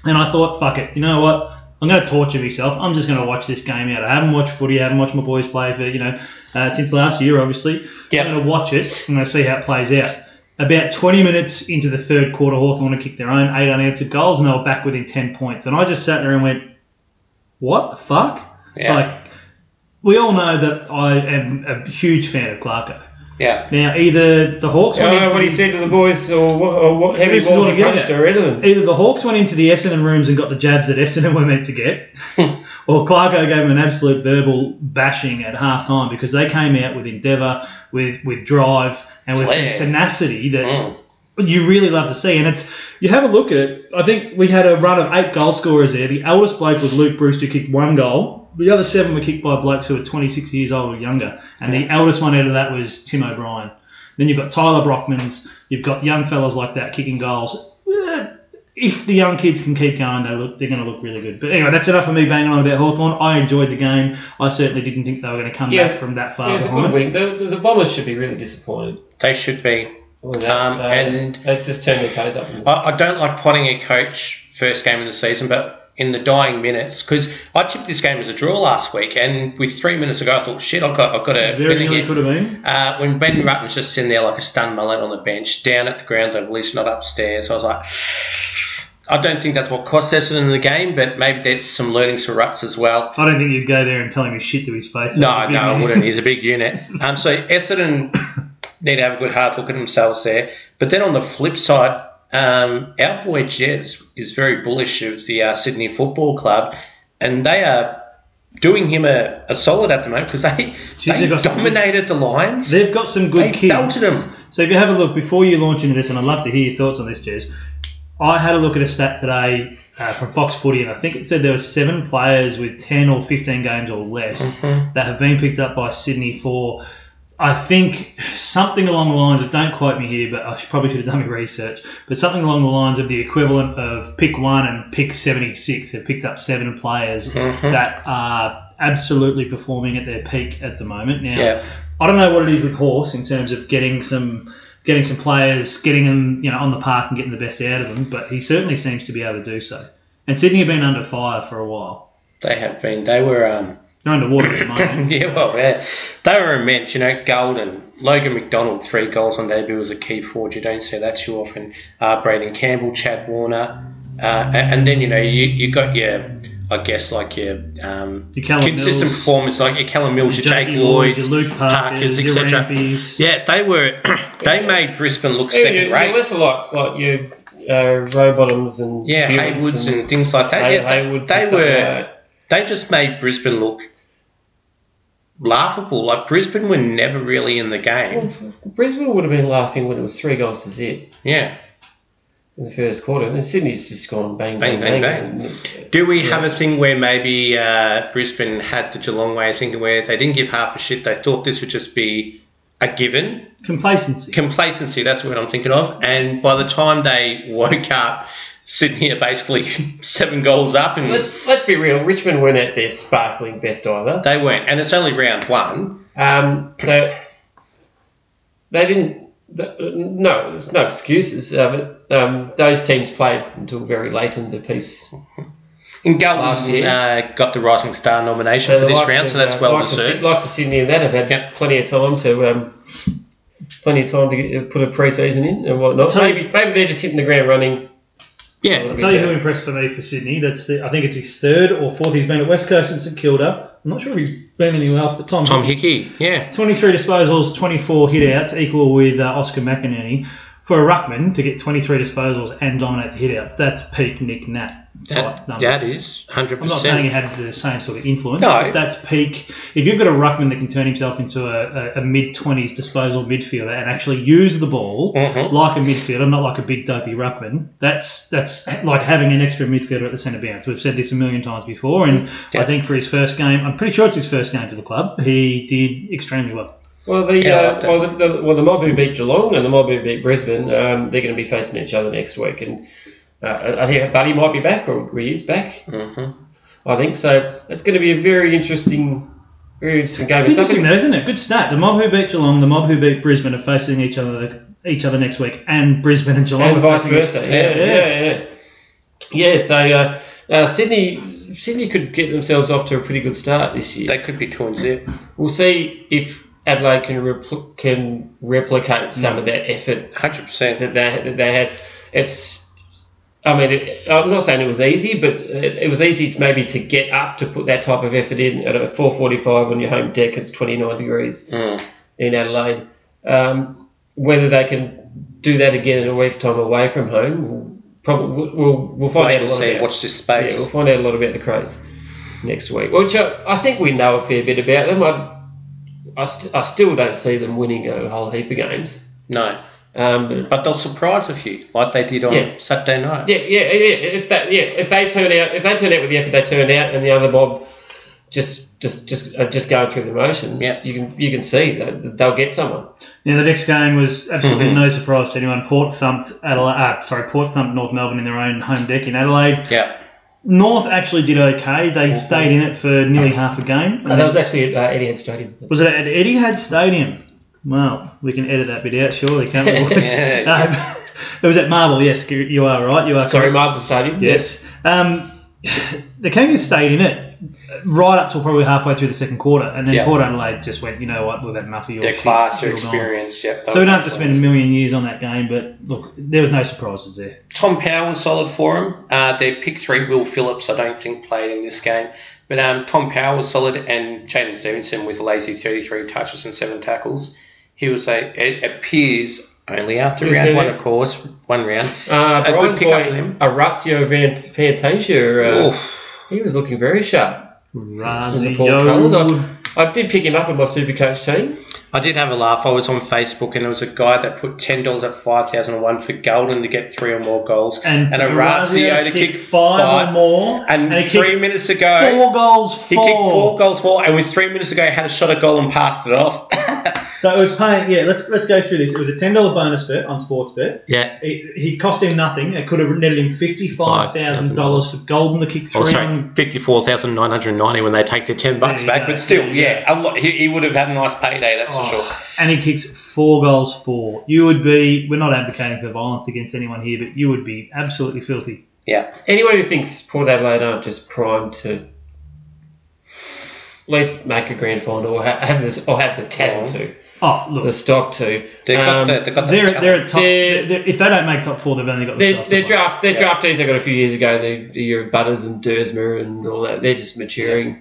Speaker 1: And I thought, fuck it. You know what? I'm going to torture myself. I'm just going to watch this game out. I haven't watched footy. I haven't watched my boys play for, you know, uh, since last year, obviously.
Speaker 2: Yep.
Speaker 1: I'm going to watch it. I'm going to see how it plays out. About 20 minutes into the third quarter, Hawthorn had kicked their own eight unanswered goals and they were back within 10 points. And I just sat there and went, what the fuck?
Speaker 2: Yeah.
Speaker 1: Like, we all know that I am a huge fan of Clarko.
Speaker 2: Yeah.
Speaker 1: Now, either the Hawks
Speaker 3: I
Speaker 1: went
Speaker 3: don't know
Speaker 1: into
Speaker 3: what he
Speaker 1: the-
Speaker 3: said to the boys or what, or what heavy balls he punched
Speaker 1: at.
Speaker 3: or anything.
Speaker 1: Either the Hawks went into the Essendon rooms and got the jabs that Essendon were meant to get, or Clarko gave them an absolute verbal bashing at half time because they came out with endeavour, with, with drive, and with tenacity that
Speaker 2: Mm.
Speaker 1: You really love to see. And it's you have a look at it. I think we had a run of eight goal scorers there. The eldest bloke was Luke Breust, who kicked one goal. The other seven were kicked by blokes who were 26 years old or younger. And the eldest one out of that was Tim O'Brien. Then you've got Tyler Brockmans. You've got young fellas like that kicking goals. Eh, If the young kids can keep going, they look, they're going to look really good. But anyway, that's enough of me banging on about Hawthorn. I enjoyed the game. I certainly didn't think they were going to come
Speaker 3: Yeah.
Speaker 1: back from that
Speaker 3: It
Speaker 1: far
Speaker 3: was a
Speaker 1: behind.
Speaker 3: good win. The, the, the Bombers should be really disappointed.
Speaker 2: They should be.
Speaker 3: That.
Speaker 2: Um,
Speaker 3: Uh,
Speaker 2: and-
Speaker 3: they just turned their toes up.
Speaker 2: I, I don't like potting a coach first game of the season, but in the dying minutes, because I tipped this game as a draw last week, and with three minutes ago, I thought, shit, I've got, I've got a
Speaker 1: Very nearly
Speaker 2: here.
Speaker 1: could have been.
Speaker 2: Uh, when Ben Rutten's just sitting there like a stunned mullet on the bench, down at the ground level, he's not upstairs. I was like, I don't think that's what cost Essendon in the game, but maybe there's some learnings for Ruts as well.
Speaker 1: I don't think you'd go there and tell him his shit to his face.
Speaker 2: No,
Speaker 1: That's a big
Speaker 2: no, I wouldn't. He's a big unit. Um, so Essendon need to have a good hard look at themselves there. But then on the flip side, um, our boy Jez is very bullish of the uh, Sydney Football Club, and they are doing him a, a solid at the moment because they,
Speaker 1: Jeez,
Speaker 2: they
Speaker 1: they've got some-
Speaker 2: dominated the Lions.
Speaker 1: They've got some good
Speaker 2: They
Speaker 1: kids.
Speaker 2: belted 'em.
Speaker 1: So if you have a look before you launch into this, and I'd love to hear your thoughts on this, Jez. I had a look at a stat today uh, from Fox Footy, and I think it said there were seven players with ten or fifteen games or less
Speaker 2: Mm-hmm.
Speaker 1: that have been picked up by Sydney for. I think something along the lines of don't quote me here, but I probably should have done my research. But something along the lines of the equivalent of pick one and pick seventy six. They've picked up seven players
Speaker 2: Mm-hmm.
Speaker 1: that are absolutely performing at their peak at the moment. Now,
Speaker 2: Yeah.
Speaker 1: I don't know what it is with Horse in terms of getting some getting some players, getting them you know on the park and getting the best out of them, but he certainly seems to be able to do so. And Sydney have been under fire for a while.
Speaker 2: They have been. They were. Um,
Speaker 1: They're underwater at the moment.
Speaker 2: yeah, well, yeah. They were immense. You know, Gulden, Logan McDonald, three goals on debut was a key forward. You don't see that too often. Uh, Braeden Campbell, Chad Warner, uh, a- and then you know you you got your. I guess like your um,
Speaker 1: Your
Speaker 2: consistent
Speaker 1: Mills,
Speaker 2: performance, like your Callum Mills, your Jake
Speaker 1: Jakey Lloyd, your Luke Parkers,
Speaker 2: Parkers, etc. Yeah, they were. they made Brisbane look
Speaker 3: Even
Speaker 2: second
Speaker 3: your, your
Speaker 2: rate.
Speaker 3: lesser lights like your uh, Rowbottoms and
Speaker 2: Yeah, Haywards and, things like that.
Speaker 3: Hay-
Speaker 2: yeah, they,
Speaker 3: Haywards
Speaker 2: they
Speaker 3: and
Speaker 2: were.
Speaker 3: like that.
Speaker 2: they just made Brisbane look laughable. Like Brisbane were never really in the game.
Speaker 3: Well, Brisbane would have been laughing when it was three goals to zip
Speaker 2: Yeah.
Speaker 3: in the first quarter. And then Sydney's just gone bang,
Speaker 2: Bang,
Speaker 3: bang,
Speaker 2: bang,
Speaker 3: bang.
Speaker 2: Do we
Speaker 3: Yeah.
Speaker 2: have a thing where maybe uh, Brisbane had the Geelong way of thinking, where they didn't give half a shit? They thought this would just be a given.
Speaker 1: Complacency.
Speaker 2: Complacency. That's what I'm thinking of. And by the time they woke up, Sydney are basically seven goals up, and
Speaker 3: Let's let's be real. Richmond weren't at their sparkling best either.
Speaker 2: they weren't. And it's only round one.
Speaker 3: Um, so they didn't. No, there's no excuses. Uh, but um, those teams played until very late in the piece.
Speaker 2: And
Speaker 3: Last year.
Speaker 2: uh, got the Rising Star nomination
Speaker 3: So
Speaker 2: for this round,
Speaker 3: of,
Speaker 2: so that's
Speaker 3: uh,
Speaker 2: well
Speaker 3: likes of,
Speaker 2: deserved.
Speaker 3: likes of Sydney and that have had
Speaker 2: Yep.
Speaker 3: plenty of time to um, plenty of time to get, put a pre-season in and whatnot.
Speaker 1: So-
Speaker 3: maybe maybe they're just hitting the ground running
Speaker 2: Yeah.
Speaker 1: I'll tell you who impressed for me for Sydney. That's the, I think it's his third or fourth. He's been at West Coast and St Kilda. I'm not sure if he's been anywhere else, but Tom.
Speaker 2: Tom Hickey. Yeah.
Speaker 1: 23 disposals, 24 hitouts, equal with uh, Oscar McInerney. For a ruckman to get 23 disposals and dominate the hitouts, that's peak Nick Nat type
Speaker 2: That, that is 100.
Speaker 1: I'm not saying he had the same sort of influence,
Speaker 2: No.
Speaker 1: but that's peak. If you've got a ruckman that can turn himself into a, a, a mid 20s disposal midfielder and actually use the ball
Speaker 2: Mhm.
Speaker 1: like a midfielder, not like a big dopey ruckman, that's that's like having an extra midfielder at the centre bounce. We've said this a million times before, and
Speaker 2: Yeah.
Speaker 1: I think for his first game, I'm pretty sure it's his first game for the club, he did extremely well.
Speaker 3: Well, the,
Speaker 2: Yeah,
Speaker 3: uh, well, the, the, well, the mob who beat Geelong and the mob who beat Brisbane, um, they're going to be facing each other next week. And uh, I think Buddy might be back, or he is back.
Speaker 2: hmm
Speaker 3: I think so. It's going to be a very interesting, very interesting game.
Speaker 1: It's
Speaker 3: It's
Speaker 1: interesting, though, isn't it? Good stat. The mob who beat Geelong, the mob who beat Brisbane are facing each other each other next week, and Brisbane and Geelong
Speaker 3: and
Speaker 1: are
Speaker 3: vice versa. Yeah,
Speaker 1: Yeah.
Speaker 3: yeah, yeah. Yeah, so uh, uh, Sydney, Sydney could get themselves off to a pretty good start this year.
Speaker 2: They could be two and zip.
Speaker 3: We'll see if Adelaide can repl- can replicate some of that effort
Speaker 2: 100%.
Speaker 3: that they, that they had. It's, I mean, it, I'm not saying it was easy, but it, it was easy maybe to get up to put that type of effort in at a 4:45 on your home deck. It's 29 degrees
Speaker 2: Mm.
Speaker 3: in Adelaide. Um, whether they can do that again in a week's time away from home, we'll probably we'll, we'll find
Speaker 2: Wait
Speaker 3: out a lot about.
Speaker 2: Watch this
Speaker 3: Yeah,
Speaker 2: space.
Speaker 3: we'll find out a lot about the Crows next week. Which I, I think we know a fair bit about them. I, I, st- I still don't see them winning a whole heap of games.
Speaker 2: no.
Speaker 3: Um, but
Speaker 2: But they'll surprise a few, like they did on
Speaker 3: Yeah.
Speaker 2: Saturday night.
Speaker 3: Yeah, yeah, yeah. If that, yeah, if they turn out, if they turn out with the effort they turned out, and the other mob just, just, just, uh, just going through the motions,
Speaker 2: Yeah.
Speaker 3: you can, you can see that they'll get someone.
Speaker 1: Yeah, the next game was absolutely
Speaker 2: Mhm.
Speaker 1: no surprise to anyone. Port thumped Adelaide. Uh, sorry, Port thumped North Melbourne in their own home deck in Adelaide.
Speaker 2: Yeah.
Speaker 1: North actually did okay. They stayed in it for nearly half a game.
Speaker 3: And that was actually at uh, Etihad Stadium.
Speaker 1: Was it at Etihad Stadium? Well, we can edit that bit out, surely, can't we?
Speaker 2: Yeah.
Speaker 1: Um, it was at Marvel. Yes, you are right. You are
Speaker 3: Sorry,
Speaker 1: correct.
Speaker 3: Marvel Stadium.
Speaker 1: Yes. Um, the Kangaroos stayed in it right up till probably halfway through the second quarter, and then
Speaker 2: Yeah.
Speaker 1: Port Adelaide just went, you know what, we've had enough of your
Speaker 2: Their
Speaker 1: shit.
Speaker 2: class, their
Speaker 1: You're gone."
Speaker 2: experience. Yep.
Speaker 1: So we don't have to spend a million years on that game, but look, there was no surprises there.
Speaker 2: Tom Powell was solid for him. Uh, their pick three, Will Phillips, I don't think played in this game. But um, Tom Powell was solid, and Jaidyn Stephenson with a lazy 33 touches and seven tackles. He was a, it appears only after
Speaker 3: Who's
Speaker 2: round
Speaker 3: who?
Speaker 2: one, of course, one round.
Speaker 3: Uh,
Speaker 2: A good
Speaker 3: Brian's
Speaker 2: pick-up
Speaker 3: boy,
Speaker 2: for him.
Speaker 3: Orazio Van Fantasia, uh,
Speaker 2: Oof.
Speaker 3: He was looking very sharp.
Speaker 1: Razio.
Speaker 3: the Port colours. I, I did pick him up in my Supercoach team.
Speaker 2: I did have a laugh. I was on Facebook, and there was a guy that put ten dollars at five thousand and one for Gulden to get three or more goals,
Speaker 1: And,
Speaker 2: and Orazio to kick
Speaker 1: five,
Speaker 2: five.
Speaker 1: or more,
Speaker 2: And,
Speaker 1: he
Speaker 2: three minutes ago,
Speaker 1: four goals.
Speaker 2: he kicked four goals for, and with three minutes ago, had a shot at goal and passed it off.
Speaker 1: So it was paying. Yeah, let's let's go through this. It was a ten dollar bonus bet on Sportsbet.
Speaker 2: yeah.
Speaker 1: It, he cost him nothing. It could have netted him fifty five thousand dollars for Gulden to kick three.
Speaker 2: Oh, sorry, fifty-four thousand nine hundred ninety when they take their ten bucks
Speaker 1: There
Speaker 2: back.
Speaker 1: go,
Speaker 2: But still,
Speaker 1: there you
Speaker 2: yeah, a lot. He, he would have had a nice payday, that's for
Speaker 1: Oh,
Speaker 2: sure.
Speaker 1: and he kicks four goals for. You would be. We're not advocating for violence against anyone here, but you would be absolutely filthy.
Speaker 2: Yeah,
Speaker 3: Anyone who thinks Port Adelaide aren't just primed to at least make a grand final or have this or have the cattle to
Speaker 1: Oh, look, the
Speaker 3: stock to.
Speaker 2: they've got
Speaker 3: Um,
Speaker 2: the, they've got the
Speaker 1: they're
Speaker 2: talent.
Speaker 1: they're at top.
Speaker 3: They're-
Speaker 1: they're- if they don't make top four, they've only got the
Speaker 3: Their,
Speaker 1: chance to
Speaker 3: their draft, their
Speaker 2: Yeah.
Speaker 3: draftees they got a few years ago. The, the your Butters and Duursma and all that. They're just maturing.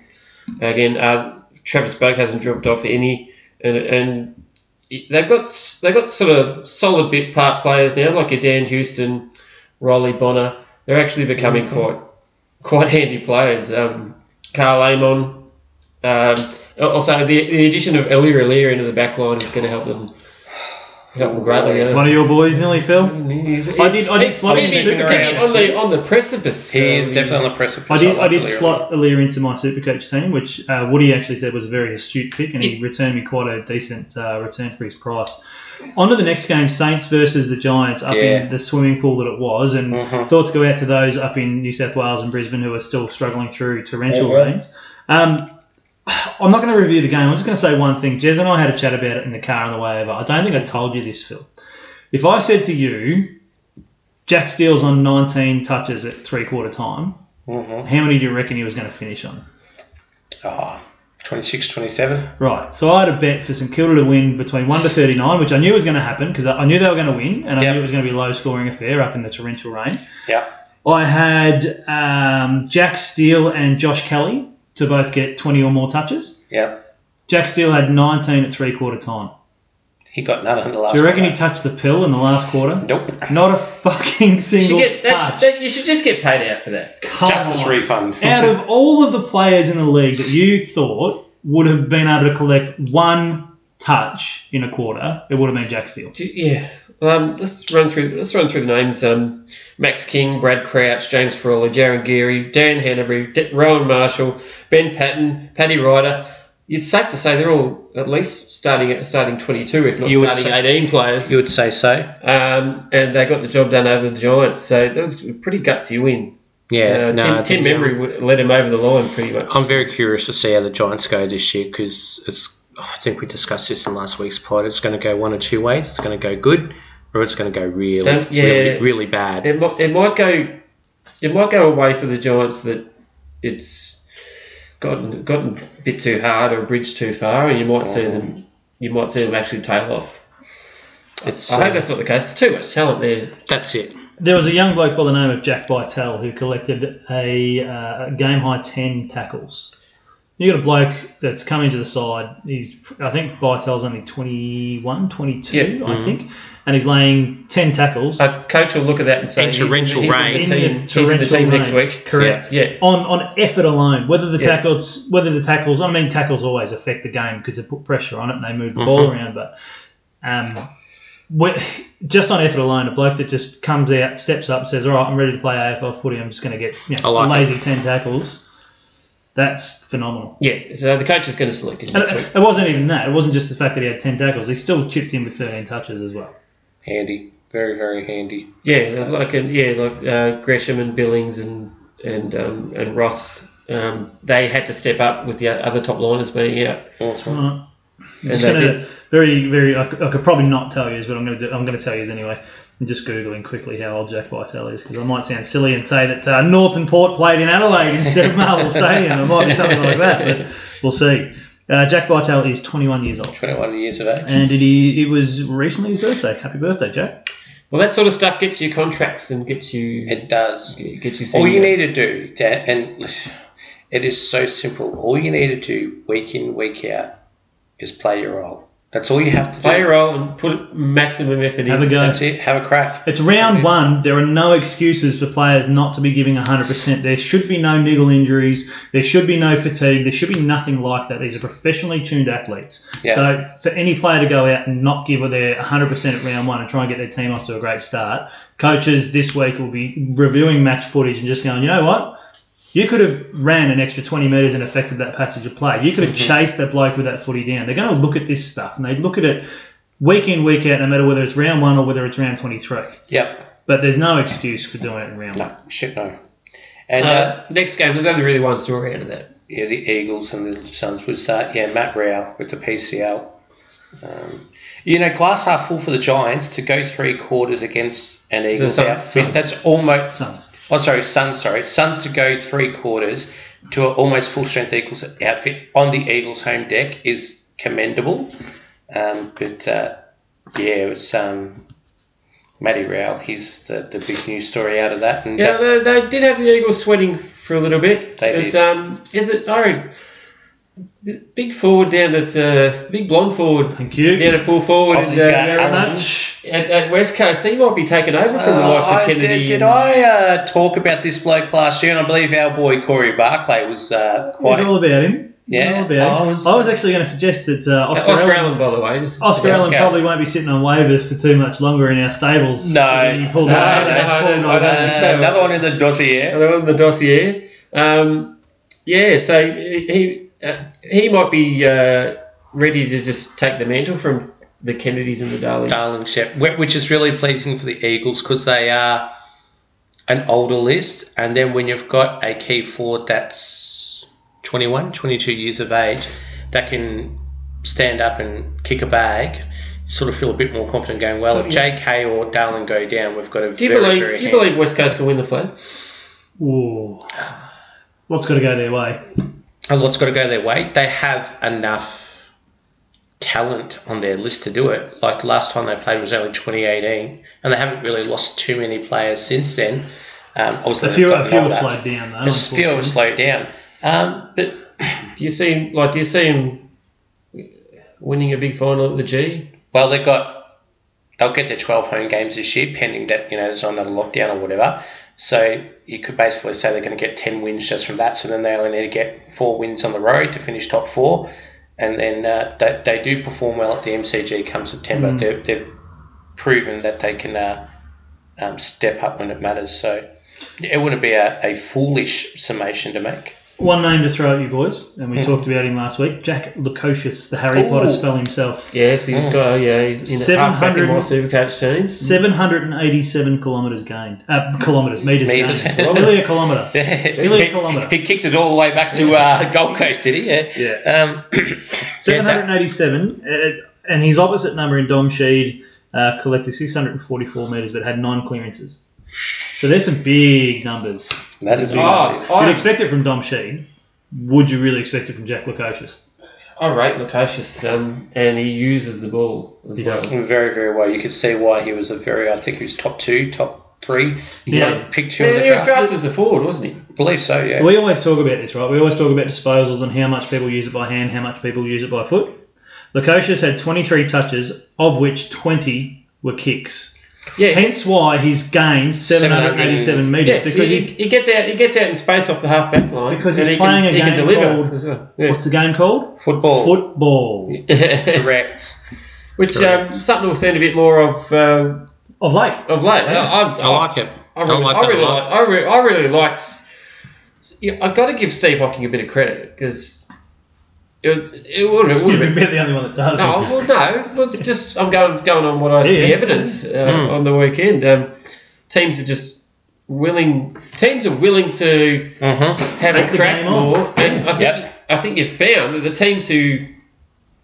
Speaker 3: Again, uh, Travis Boak hasn't dropped off any, and, and they've got they've got sort of solid bit part players now, like your Dan Houston, Riley Bonner. They're actually becoming quite quite handy players. Um, Karl Amon. Um, also, the, the addition of Aliir Aliir into the back line is going to help them help them greatly. yeah.
Speaker 1: One of your boys nearly fell.
Speaker 3: He's-
Speaker 1: I did- I did slot
Speaker 3: he's
Speaker 2: him in
Speaker 3: been
Speaker 2: Supercoach.
Speaker 3: on the on the precipice.
Speaker 2: He is
Speaker 3: um,
Speaker 2: definitely on the precipice.
Speaker 1: I did. I
Speaker 2: like
Speaker 1: did
Speaker 2: Leary.
Speaker 1: slot Aliir into my Supercoach team, which uh, Woody actually said was a very astute pick, and he returned me quite a decent uh, return for his price. On to the next game, Saints versus the Giants up
Speaker 2: Yeah.
Speaker 1: in the swimming pool that it was, and
Speaker 2: Mhm.
Speaker 1: thoughts go out to those up in New South Wales and Brisbane who are still struggling through torrential rains. Um, I'm not going to review the game. I'm just going to say one thing. Jez and I had a chat about it in the car on the way over. I don't think I told you this, Phil. If I said to you, Jack Steele's on 19 touches at three quarter time,
Speaker 2: Mhm.
Speaker 1: how many do you reckon he was going to finish on?
Speaker 2: Oh, 26, 27.
Speaker 1: Right, so I had a bet for St Kilda to win between 1 to 39, which I knew was going to happen because I I knew they were going to win and I
Speaker 2: Yep.
Speaker 1: knew it was going to be a low scoring affair up in the torrential rain.
Speaker 2: Yeah.
Speaker 1: I had um, Jack Steele and Josh Kelly to both get 20 or more touches.
Speaker 2: Yep.
Speaker 1: Jack Steele had 19 at three quarter time.
Speaker 2: He got none in the last
Speaker 1: Do you reckon he touched the pill in the last quarter?
Speaker 2: Nope.
Speaker 1: Not a fucking
Speaker 3: You should,
Speaker 1: single
Speaker 3: get, that's,
Speaker 1: touch.
Speaker 3: that, you should just get paid out for that.
Speaker 1: Come
Speaker 2: Justice
Speaker 1: on.
Speaker 2: refund.
Speaker 1: Out of all of the players in the league that you thought would have been able to collect one touch in a quarter, it would have been Jack Steele.
Speaker 3: You- Yeah. Um, let's run through. Let's run through the names. Um, Max King, Brad Crouch, James Frawley, Jarryn Geary, Dan Hannebery, D- Rowan Marshall, Ben Paton, Paddy Ryder. It's safe to say they're all at least starting at starting 22, if not
Speaker 2: You would
Speaker 3: starting
Speaker 2: say-
Speaker 3: 18 players.
Speaker 2: You would say so.
Speaker 3: Um, and they got the job done over the Giants. So that was a pretty gutsy win.
Speaker 2: Yeah.
Speaker 3: uh,
Speaker 2: no,
Speaker 3: Tim, Tim Membrey led him over the line pretty much.
Speaker 2: I'm very curious to see how the Giants go this year because it's. I think we discussed this in last week's pod. It's going to go one or two ways. It's going to go good, or it's going to go really,
Speaker 3: Don't- yeah.
Speaker 2: really, really bad.
Speaker 3: It might, it might go it might go away for the Giants that it's gotten gotten a bit too hard or bridged too far, and you might see them you might see them actually tail off.
Speaker 2: It's.
Speaker 3: I
Speaker 2: uh,
Speaker 3: hope that's not the case. It's too much talent there.
Speaker 2: that's it.
Speaker 1: There was a young bloke by the name of Jack Bytel who collected a uh, game high 10 tackles. You got a bloke that's coming to the side. He's, I think Bytel's only 21, 22,
Speaker 3: Yeah.
Speaker 1: I think, and he's laying 10 tackles.
Speaker 3: A coach will look at that and say
Speaker 2: In
Speaker 3: he's in the-
Speaker 2: torrential
Speaker 3: he's in
Speaker 2: rain.
Speaker 3: the
Speaker 1: In
Speaker 3: team,
Speaker 1: the
Speaker 3: he's in the
Speaker 1: torrential
Speaker 3: team next week.
Speaker 1: Correct.
Speaker 3: Yeah. yeah.
Speaker 1: on on effort alone, whether the
Speaker 3: Yeah.
Speaker 1: tackles, whether the tackles, I mean tackles always affect the game because they put pressure on it and they move the
Speaker 2: Mm-hmm.
Speaker 1: ball around. But um, just on effort alone, a bloke that just comes out, steps up, says, "All right, I'm ready to play AFL footy. I'm just going to get you know,
Speaker 2: like
Speaker 1: a lazy ten tackles." That's phenomenal.
Speaker 3: Yeah, so the coach is going to select him
Speaker 1: And
Speaker 3: next week.
Speaker 1: it, it wasn't even that. It wasn't just the fact that he had ten tackles. He still chipped in with 13 touches as well.
Speaker 2: Handy. Very, very handy.
Speaker 3: Yeah, like and yeah, like uh, Gresham and Billings and and um, and Ross, um, they had to step up with the other top liners being out.
Speaker 2: Awesome.
Speaker 1: All right.
Speaker 3: And
Speaker 1: gonna very, very. I, could- I could probably not tell you, but I'm going to. Do, I'm going to tell you anyway. I'm just googling quickly how old Jack Bytel is because I might sound silly and say that uh, Northern Port played in Adelaide instead of Marvel Stadium. It might be something like that, but we'll see. Uh, Jack Bytel is 21 years old,
Speaker 2: 21 years of age.
Speaker 1: and it, it was recently his birthday. Happy birthday, Jack!
Speaker 3: Well, that sort of stuff gets you contracts and gets you
Speaker 2: It does.
Speaker 3: gets you.
Speaker 2: All you need to do, Dan, and it is so simple. All you need to do week in, week out is play your role. That's all you have to do.
Speaker 3: play a role and put maximum effort in.
Speaker 1: Have
Speaker 3: in.
Speaker 1: a go.
Speaker 2: That's it. Have a crack.
Speaker 1: It's round one. There are no excuses for players not to be giving 100%. There should be no niggle injuries. There should be no fatigue. There should be nothing like that. These are professionally tuned athletes.
Speaker 2: Yeah.
Speaker 1: So for any player to go out and not give their 100% at round one and try and get their team off to a great start, coaches this week will be reviewing match footage and just going, you know what? You could have ran an extra 20 metres and affected that passage of play. You could have chased that bloke with that footy down. They're going to look at this stuff and they look at it week in, week out, no matter whether it's round one or whether it's round 23.
Speaker 2: Yep.
Speaker 1: But there's no excuse for doing it in round one.
Speaker 2: No. Shit, no. And uh,
Speaker 3: Uh, next game, there's only really one story out of that.
Speaker 2: yeah, the Eagles and the Suns was uh, yeah Matt Rowell with the PCL. Um, you know, glass half full for the Giants to go three quarters against an Eagles outfit. That's almost.
Speaker 1: Suns.
Speaker 2: Oh, sorry, Suns. Sorry, Suns to go three quarters to almost full strength Eagles outfit on the Eagles home deck is commendable. Um, but uh, yeah, it was um, Matty Rowell. He's the, the big news story out of that. And
Speaker 3: Yeah,
Speaker 2: uh,
Speaker 3: they, they did have the Eagles sweating for a little bit.
Speaker 2: They
Speaker 3: but,
Speaker 2: did.
Speaker 3: Um, is it? Oh, the big forward down at uh, the big blonde forward
Speaker 1: Thank you.
Speaker 3: down at full forward
Speaker 2: Aussie's
Speaker 3: at, uh,
Speaker 1: very
Speaker 2: Alan.
Speaker 1: much.
Speaker 3: at, at West Coast. He might be taken over from the
Speaker 2: Uh,
Speaker 3: likes of
Speaker 2: I-
Speaker 3: Kennedy.
Speaker 2: did, did I uh, talk about this bloke last year? And I believe our boy Corey Barclay was uh,
Speaker 1: It was
Speaker 2: quite.
Speaker 1: all about him.
Speaker 2: Yeah,
Speaker 1: all about him.
Speaker 2: I was-
Speaker 1: I was actually going to suggest that uh, Oscar,
Speaker 3: Oscar
Speaker 1: Allen,
Speaker 3: Allen, by the way. Just,
Speaker 1: Oscar
Speaker 2: Yeah,
Speaker 1: Allen
Speaker 2: Oscar
Speaker 1: probably won't be sitting on waivers for too much longer in our stables.
Speaker 2: No.
Speaker 1: He pulls
Speaker 2: No,
Speaker 1: out
Speaker 2: no,
Speaker 1: that
Speaker 3: no,
Speaker 1: forward
Speaker 3: no,
Speaker 1: line.
Speaker 3: no,
Speaker 2: another one in the dossier.
Speaker 3: Another one, in the dossier. Um, yeah, so he uh, he might be uh, ready to just take the mantle from the Kennedys and the Darlings.
Speaker 2: Darling Shep, which is really pleasing for the Eagles because they are an older list. And then when you've got a key forward that's 21, 22 years of age that can stand up and kick a bag, you sort of feel a bit more confident going, well,
Speaker 3: So,
Speaker 2: if
Speaker 3: yeah.
Speaker 2: JK or Darling go down, we've got a
Speaker 3: Do you
Speaker 2: very,
Speaker 3: believe?
Speaker 2: very
Speaker 3: Do you
Speaker 2: handy-
Speaker 3: believe West Coast can win the flag?
Speaker 1: Ooh. What's got to go their way?
Speaker 2: A lot's got to go their way. They have enough talent on their list to do it. Like the last time they played was only 2018, and they haven't really lost too many players since then. Um, obviously,
Speaker 1: A few, a few have slowed down though.
Speaker 2: A few have slowed down. Um, but
Speaker 3: Do you see like? Do you see him winning a big final at the G?
Speaker 2: Well, they've got they'll get their twelve home games this year, pending that you know there's not another lockdown or whatever. So you could basically say they're going to get ten wins just from that. So then they only need to get four wins on the road to finish top four, and then uh, they, they do perform well at the MCG come September. They've, they've proven that they can uh, um, step up when it matters. So it wouldn't be a, a foolish summation to make.
Speaker 1: One name to throw at you boys, and we
Speaker 2: Hmm.
Speaker 1: talked about him last week. Jack Lukosius, the Harry Potter spell himself.
Speaker 3: Yes, he's got. Yeah, he's in a
Speaker 1: 700
Speaker 3: halfback in my Supercoach team.
Speaker 1: 787 kilometres gained. Uh, kilometres, metres
Speaker 2: Metres.
Speaker 1: gained. Nearly a kilometre. Nearly a kilometre.
Speaker 2: he, he kicked it all the way back to uh, Gold Coast, did he? Yeah.
Speaker 1: Yeah.
Speaker 2: Um,
Speaker 1: 787, uh, and his opposite number in Dom Sheed uh, collected 644 metres but had nine clearances. So there's some big numbers.
Speaker 2: that is
Speaker 3: Oh.
Speaker 1: You'd
Speaker 3: I,
Speaker 1: expect it from Dom Sheed. Would you really expect it from Jack Lukosius?
Speaker 3: I rate Lukosius, um, and he uses the ball. As
Speaker 1: He
Speaker 3: well.
Speaker 1: does.
Speaker 2: Very, very well. You could see why he was a very, I think he was top two, top three. You
Speaker 1: Yeah.
Speaker 2: got a picture of
Speaker 3: Yeah,
Speaker 2: the
Speaker 3: he was
Speaker 2: draft.
Speaker 3: drafted as a forward, wasn't he?
Speaker 2: I believe so, yeah.
Speaker 1: We always talk about this, right? We always talk about disposals and how much people use it by hand, how much people use it by foot. Lukosius had 23 touches, of which 20 were kicks.
Speaker 3: Yeah,
Speaker 1: Hence why he's gained 787 metres
Speaker 3: yeah,
Speaker 1: because
Speaker 3: he, he gets out. He gets out in space off the half back line
Speaker 1: Because he's
Speaker 3: he
Speaker 1: playing
Speaker 3: can,
Speaker 1: a
Speaker 3: he can
Speaker 1: game
Speaker 3: deliver
Speaker 1: called-
Speaker 3: as well. Yeah.
Speaker 1: what's the game called?
Speaker 2: Football.
Speaker 1: Football.
Speaker 2: Correct.
Speaker 3: Which um, something we've seen a bit more of uh,
Speaker 1: Of late.
Speaker 3: of late. I, I,
Speaker 2: I like it.
Speaker 3: I really,
Speaker 2: like
Speaker 3: I
Speaker 2: that a
Speaker 3: really,
Speaker 2: lot.
Speaker 3: I, re- I really liked. yeah, I've got to give Steve Hocking a bit of credit because it was it would have
Speaker 1: You'd
Speaker 3: been.
Speaker 1: be the only one that does.
Speaker 3: No, well, no. Well, just I'm going going on what I see
Speaker 1: Yeah.
Speaker 3: the evidence uh,
Speaker 2: Mm.
Speaker 3: on the weekend. Um, teams are just willing. Teams are willing to
Speaker 2: Mm-hmm.
Speaker 3: have
Speaker 1: Take
Speaker 3: a crack
Speaker 1: game on.
Speaker 3: more. And I think
Speaker 2: Yep.
Speaker 3: I think you've found that the teams who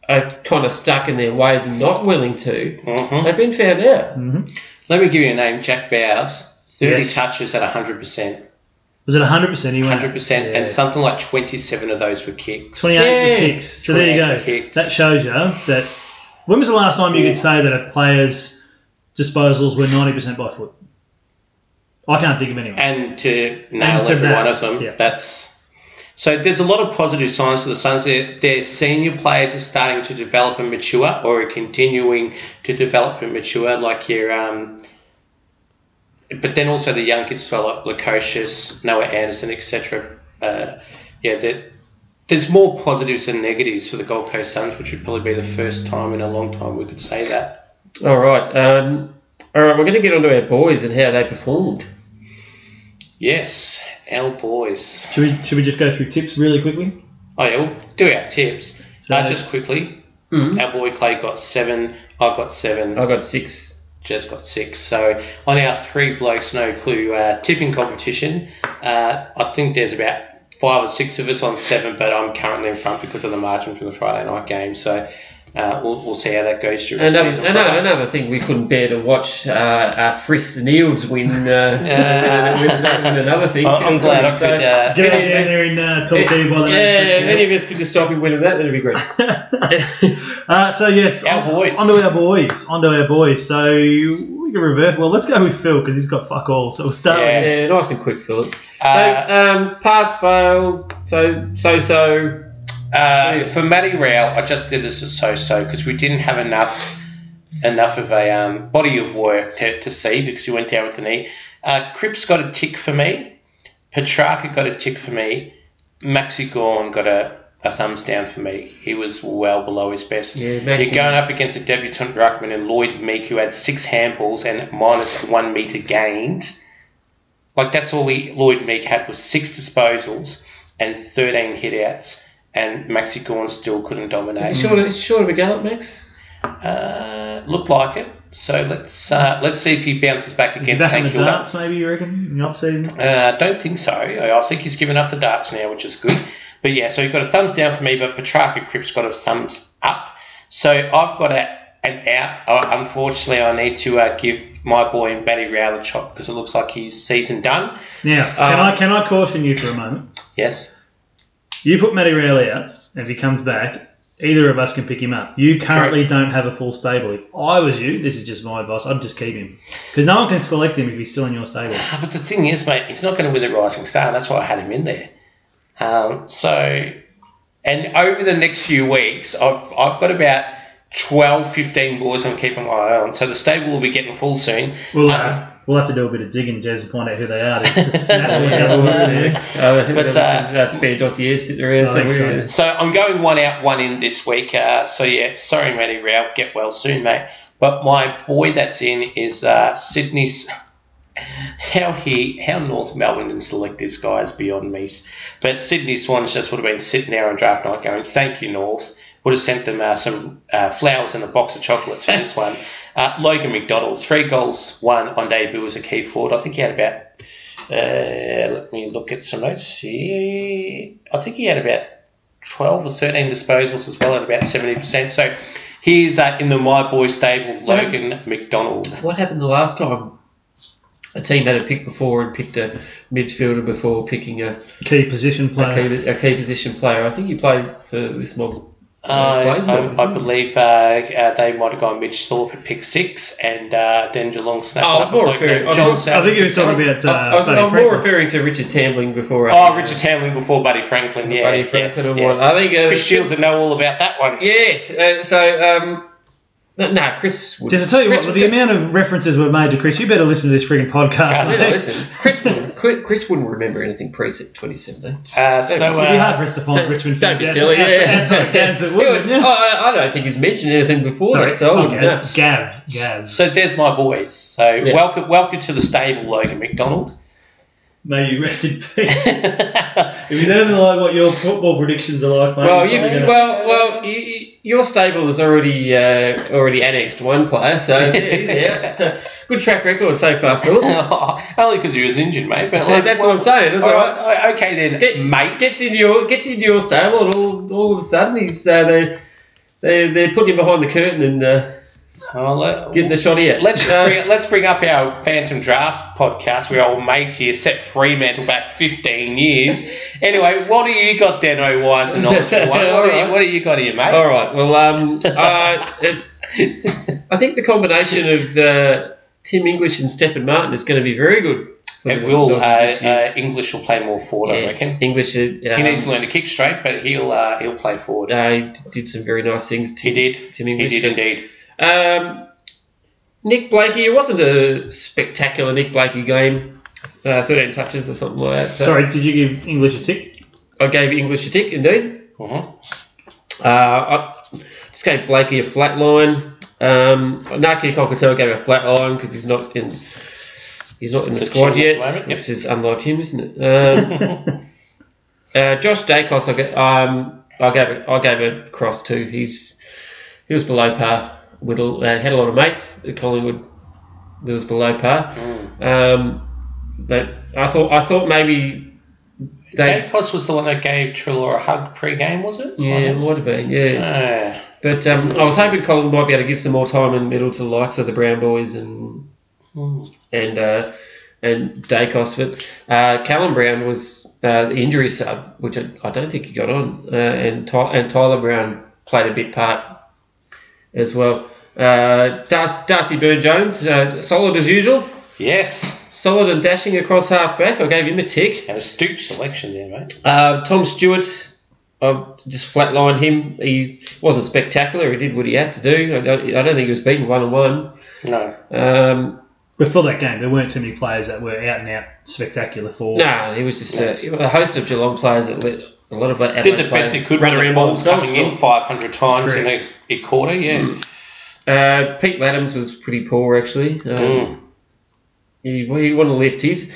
Speaker 3: are kind of stuck in their ways and not willing to,
Speaker 2: Mm-hmm.
Speaker 3: they've been found out.
Speaker 1: hmm
Speaker 2: Let me give you a name, Jack Bowes. 30
Speaker 1: Yes.
Speaker 2: touches at 100%.
Speaker 1: Was it 100% he went?
Speaker 2: 100%.
Speaker 3: Yeah.
Speaker 2: And something like 27 of those were kicks.
Speaker 1: 28
Speaker 3: Yeah.
Speaker 1: kicks. So there you go.
Speaker 2: kicks.
Speaker 1: That shows you that. When was the last time you could say that a player's disposals were 90% by foot? I can't think of anyone.
Speaker 2: and to nail
Speaker 1: And to
Speaker 2: every
Speaker 1: nail,
Speaker 2: one of them.
Speaker 1: yeah.
Speaker 2: That's so. There's a lot of positive signs for the Suns. Their, their senior players are starting to develop and mature, or are continuing to develop and mature, like your. Um, but then also the young kids develop, Lukosius, Noah Anderson, etc. Uh, yeah, there, there's more positives than negatives for the Gold Coast Suns, which would probably be the first time in a long time we could say that.
Speaker 3: All right. Um, all right. We're going to get onto our boys and how they performed.
Speaker 2: Yes, our boys.
Speaker 1: Should we, should we just go through tips really quickly?
Speaker 2: Oh yeah, we'll do our tips.
Speaker 1: So-
Speaker 2: uh, just quickly,
Speaker 3: Mm.
Speaker 2: our boy Clay got seven. I got seven.
Speaker 3: I got six.
Speaker 2: Jez got six. So on our three blokes no clue uh, tipping competition, uh, I think there's about five or six of us on seven, but I'm currently in front because of the margin from the Friday night game. So uh, we'll, we'll see how that goes during the
Speaker 3: Another,
Speaker 2: season.
Speaker 3: another, another thing we couldn't bear to watch uh, uh, Frisk and Eels win, uh,
Speaker 2: Yeah.
Speaker 3: win, win another thing.
Speaker 2: I- I'm glad I could. Uh,
Speaker 1: Get
Speaker 3: Yeah,
Speaker 1: it down there in uh, Torquay by the
Speaker 3: yeah,
Speaker 1: name
Speaker 3: if any of us could just stop him winning that, that'd be great.
Speaker 1: uh, so yes,
Speaker 2: Our
Speaker 1: on-
Speaker 2: boys.
Speaker 1: Onto our boys. Onto our boys. So we can reverse. Well, let's go with Phil because he's got fuck all. So we'll start
Speaker 2: Yeah.
Speaker 1: with
Speaker 3: yeah, nice and quick, Philip.
Speaker 2: uh,
Speaker 3: so, um, pass, fail, so, so, so.
Speaker 2: Uh, for Matty Rowell, I just did this as so-so because we didn't have enough enough of a um, body of work to, to see because he went down with the knee. Uh, Cripps got a tick for me. Petracca got a tick for me. Maxi Gawn got a, a thumbs down for me. He was well below his best.
Speaker 3: Yeah, Maxi-
Speaker 2: You're going up against a debutant ruckman in Lloyd Meek who had six handballs and minus one metre gained. Like that's all he, Lloyd Meek had was six disposals and 13 hitouts, and Maxi Gawn still couldn't
Speaker 3: Is
Speaker 2: dominate.
Speaker 3: he short, is he short of a gallop, Max?
Speaker 2: Uh, looked like it. So let's uh, let's see if he bounces back against
Speaker 1: back in
Speaker 2: St
Speaker 1: the
Speaker 2: Kilda.
Speaker 1: darts, maybe you reckon, in the off season.
Speaker 2: Uh, don't think so. I think he's given up the darts now, which is good. But yeah, so he got a thumbs down for me, but Petracca Cripps got a thumbs up. So I've got a, an out. Uh, unfortunately, I need to uh, give my boy Matty Rowell a chop because it looks like he's season done.
Speaker 1: Now, can
Speaker 2: Um,
Speaker 1: I can I caution you for a moment?
Speaker 2: Yes.
Speaker 1: You put Matty Rowell out, and if he comes back, Either of us can pick him up. You currently don't have a full stable. If I was you, this is just my advice. I'd just keep him because no one can select him if he's still in your stable.
Speaker 2: Ah, But the thing is, mate, he's not going to win the Rising Star. That's why I had him in there. Um, so, and over the next few weeks, I've, I've got about 12, 15 boys I'm keeping my eye on. So the stable will be getting full soon.
Speaker 1: We'll,
Speaker 2: Uh,
Speaker 1: uh, we'll have to do a bit of digging, Jez, and find out who they are. to snap them together, wouldn't we?
Speaker 3: Uh,
Speaker 2: But,
Speaker 3: but,
Speaker 2: uh,
Speaker 3: uh, spare dossiers sitting around
Speaker 1: I
Speaker 3: somewhere.
Speaker 1: so.
Speaker 2: So I'm going one out, one in this week. Uh, so yeah, sorry, Matty Rowell. Get well soon, mate. But my boy that's in is uh, Sydney's. How he, how North Melbourne didn't select this guy is beyond me. But Sydney Swans just would have been sitting there on draft night going, "Thank you, North." Would have sent them uh, some uh, flowers and a box of chocolates for this one. Uh, Logan McDonald, three goals, one on debut as a key forward. I think he had about uh, let me look at some notes here. I think he had about 12 or 13 disposals as well at about 70%. So he's uh, in the My Boy stable, Logan McDonald.
Speaker 3: What happened the last time? A team had a pick before and picked a midfielder before picking a,
Speaker 1: Key position
Speaker 3: a,
Speaker 1: player.
Speaker 3: key, a key position player. I think he played for this mob.
Speaker 2: Uh, I. I believe uh, uh, they might have gone Mitch Thorp at pick six and uh, then Geelong snapped
Speaker 3: Oh, I was
Speaker 2: up
Speaker 3: more referring- I was
Speaker 2: John
Speaker 1: I think you were talking about uh,
Speaker 3: I, I was,
Speaker 1: Buddy
Speaker 3: I'm more referring to Richard Tambling before. uh,
Speaker 2: Oh, Richard Tambling before Buddy Franklin, yeah.
Speaker 3: Buddy
Speaker 2: yes,
Speaker 3: Franklin and
Speaker 2: yes.
Speaker 3: I think uh,
Speaker 2: Chris Shields would know all about that one.
Speaker 3: Yes. Uh, so, um, no, no, Chris. Would,
Speaker 1: Just to tell you
Speaker 3: Chris,
Speaker 1: what, with the amount of references we've made to Chris, you better listen to this frigging podcast.
Speaker 2: Yeah,
Speaker 3: Yeah, listen, Chris wouldn't, Chris Chris wouldn't remember anything pre 2017.
Speaker 2: Uh, so,
Speaker 1: It'd be hard
Speaker 2: uh,
Speaker 1: for us to find
Speaker 3: Don't-
Speaker 1: Richmond
Speaker 3: don't be silly,
Speaker 1: outside-
Speaker 3: yeah.
Speaker 1: outside Gaz
Speaker 3: Yeah,
Speaker 1: would, yeah.
Speaker 3: I, I don't think he's mentioned anything before
Speaker 1: Sorry,
Speaker 3: that, so I
Speaker 1: oh,
Speaker 3: wouldn't
Speaker 1: Gav. Gav.
Speaker 2: so there's my boys. So
Speaker 3: Yeah.
Speaker 2: welcome, welcome to the stable, Logan McDonald.
Speaker 1: May you rest in peace. if he's anything like what your football predictions are like, mate,
Speaker 3: Well, you,
Speaker 1: gonna-
Speaker 3: well, well, you, you- your stable has already uh, already annexed one player, so yeah, so good track record so far, Philip.
Speaker 2: Only because he was injured, mate. But like,
Speaker 3: that's
Speaker 2: well,
Speaker 3: what I'm saying. That's
Speaker 2: all right. o- Okay then,
Speaker 3: Get-
Speaker 2: mate.
Speaker 3: Gets into your gets into your stable, and all, all of a sudden he's uh, they they they're putting him behind the curtain and uh,
Speaker 2: Oh, let,
Speaker 3: getting the shot here.
Speaker 2: let's just
Speaker 3: Uh,
Speaker 2: bring, let's bring up our Phantom Draft podcast where old mate here set Fremantle back 15 years. Anyway, what do you got, Deno Wise and knowledgeable one? What, do you, what do you got here, mate?
Speaker 3: All right. Well, um, uh, it, I think the combination of uh, Tim English and Stefan Martin is going to be very good.
Speaker 2: It will. Uh, uh, English will play more forward, I reckon.
Speaker 3: English. Uh,
Speaker 2: He needs to learn to kick straight, but he'll uh, he'll play forward.
Speaker 3: he did some very nice things.
Speaker 2: he did.
Speaker 3: Tim English.
Speaker 2: He did indeed.
Speaker 3: Um, Nick Blakey. It wasn't a spectacular Nick Blakey game. Uh, 13 touches or something like that. So
Speaker 1: Sorry, did you give English a tick?
Speaker 3: I gave English a tick, indeed.
Speaker 2: Mhm.
Speaker 3: Uh, I just gave Blakey a flat line. Um, Naki Cockatoo gave a flat line because he's not in. He's not in the,
Speaker 2: The
Speaker 3: squad yet,
Speaker 2: yep.
Speaker 3: which is unlike him, isn't it? Um, uh, Josh Daicos, I, ga- um, I gave a, I gave a cross to. He's he was below par. With a, uh, had a lot of mates at Collingwood. That was below par.
Speaker 2: Mm.
Speaker 3: Um, but I thought I thought maybe they
Speaker 2: Daicos was the one that gave Treloar a hug pre-game, was it?
Speaker 3: yeah it would have been yeah.
Speaker 2: Ah.
Speaker 3: But um, I was hoping Colin might be able to give some more time in the middle to the likes of the Brown boys and
Speaker 2: Hmm.
Speaker 3: and uh, and Daicos. But uh, Callum Brown was uh, the injury sub, which I, I don't think he got on, uh, and Ty- and Tyler Brown played a big part as well. Uh, Darcy, Darcy Byrne-Jones, uh, solid as usual,
Speaker 2: Yes.
Speaker 3: solid and dashing across half back. I gave him a tick.
Speaker 2: And a stoop selection there, mate.
Speaker 3: Uh, Tom Stewart, I just flatlined him. He wasn't spectacular. He did what he had to do. I don't, I don't think he was beaten one on one.
Speaker 2: No.
Speaker 3: Um,
Speaker 1: But for that game, there weren't too many players that were out and out spectacular for.
Speaker 3: nah, he was just a, a host of Geelong players that let a lot of Adelaide
Speaker 2: Did the best he could
Speaker 3: run around by
Speaker 2: balls coming in 500 times in a,
Speaker 1: Correct.
Speaker 2: a quarter, yeah.
Speaker 3: Uh, Pete Ladhams was pretty poor actually. Um,
Speaker 2: Mm.
Speaker 3: He, he won a lift. He's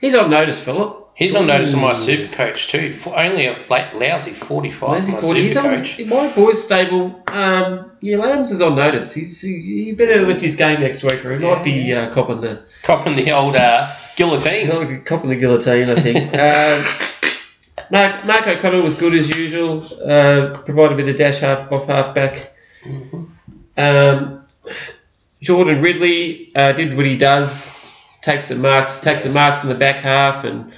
Speaker 3: he's on notice, Philip.
Speaker 2: He's on notice of my super coach too. For only a late, lousy 45
Speaker 3: Lazy
Speaker 2: my
Speaker 3: forty. He's
Speaker 2: super
Speaker 3: on
Speaker 2: coach.
Speaker 3: my boys' stable. Um, yeah, Ladhams is on notice. He's he, he better lift his game next week, or he might be uh, copping the
Speaker 2: Copping the old uh, guillotine.
Speaker 3: copping the guillotine. I think. um, Mark, Mark O'Connell was good as usual. Uh, provided a bit of dash half off half back. Um, Jordan Ridley uh, did what he does. Takes some marks. Takes some marks in the back half and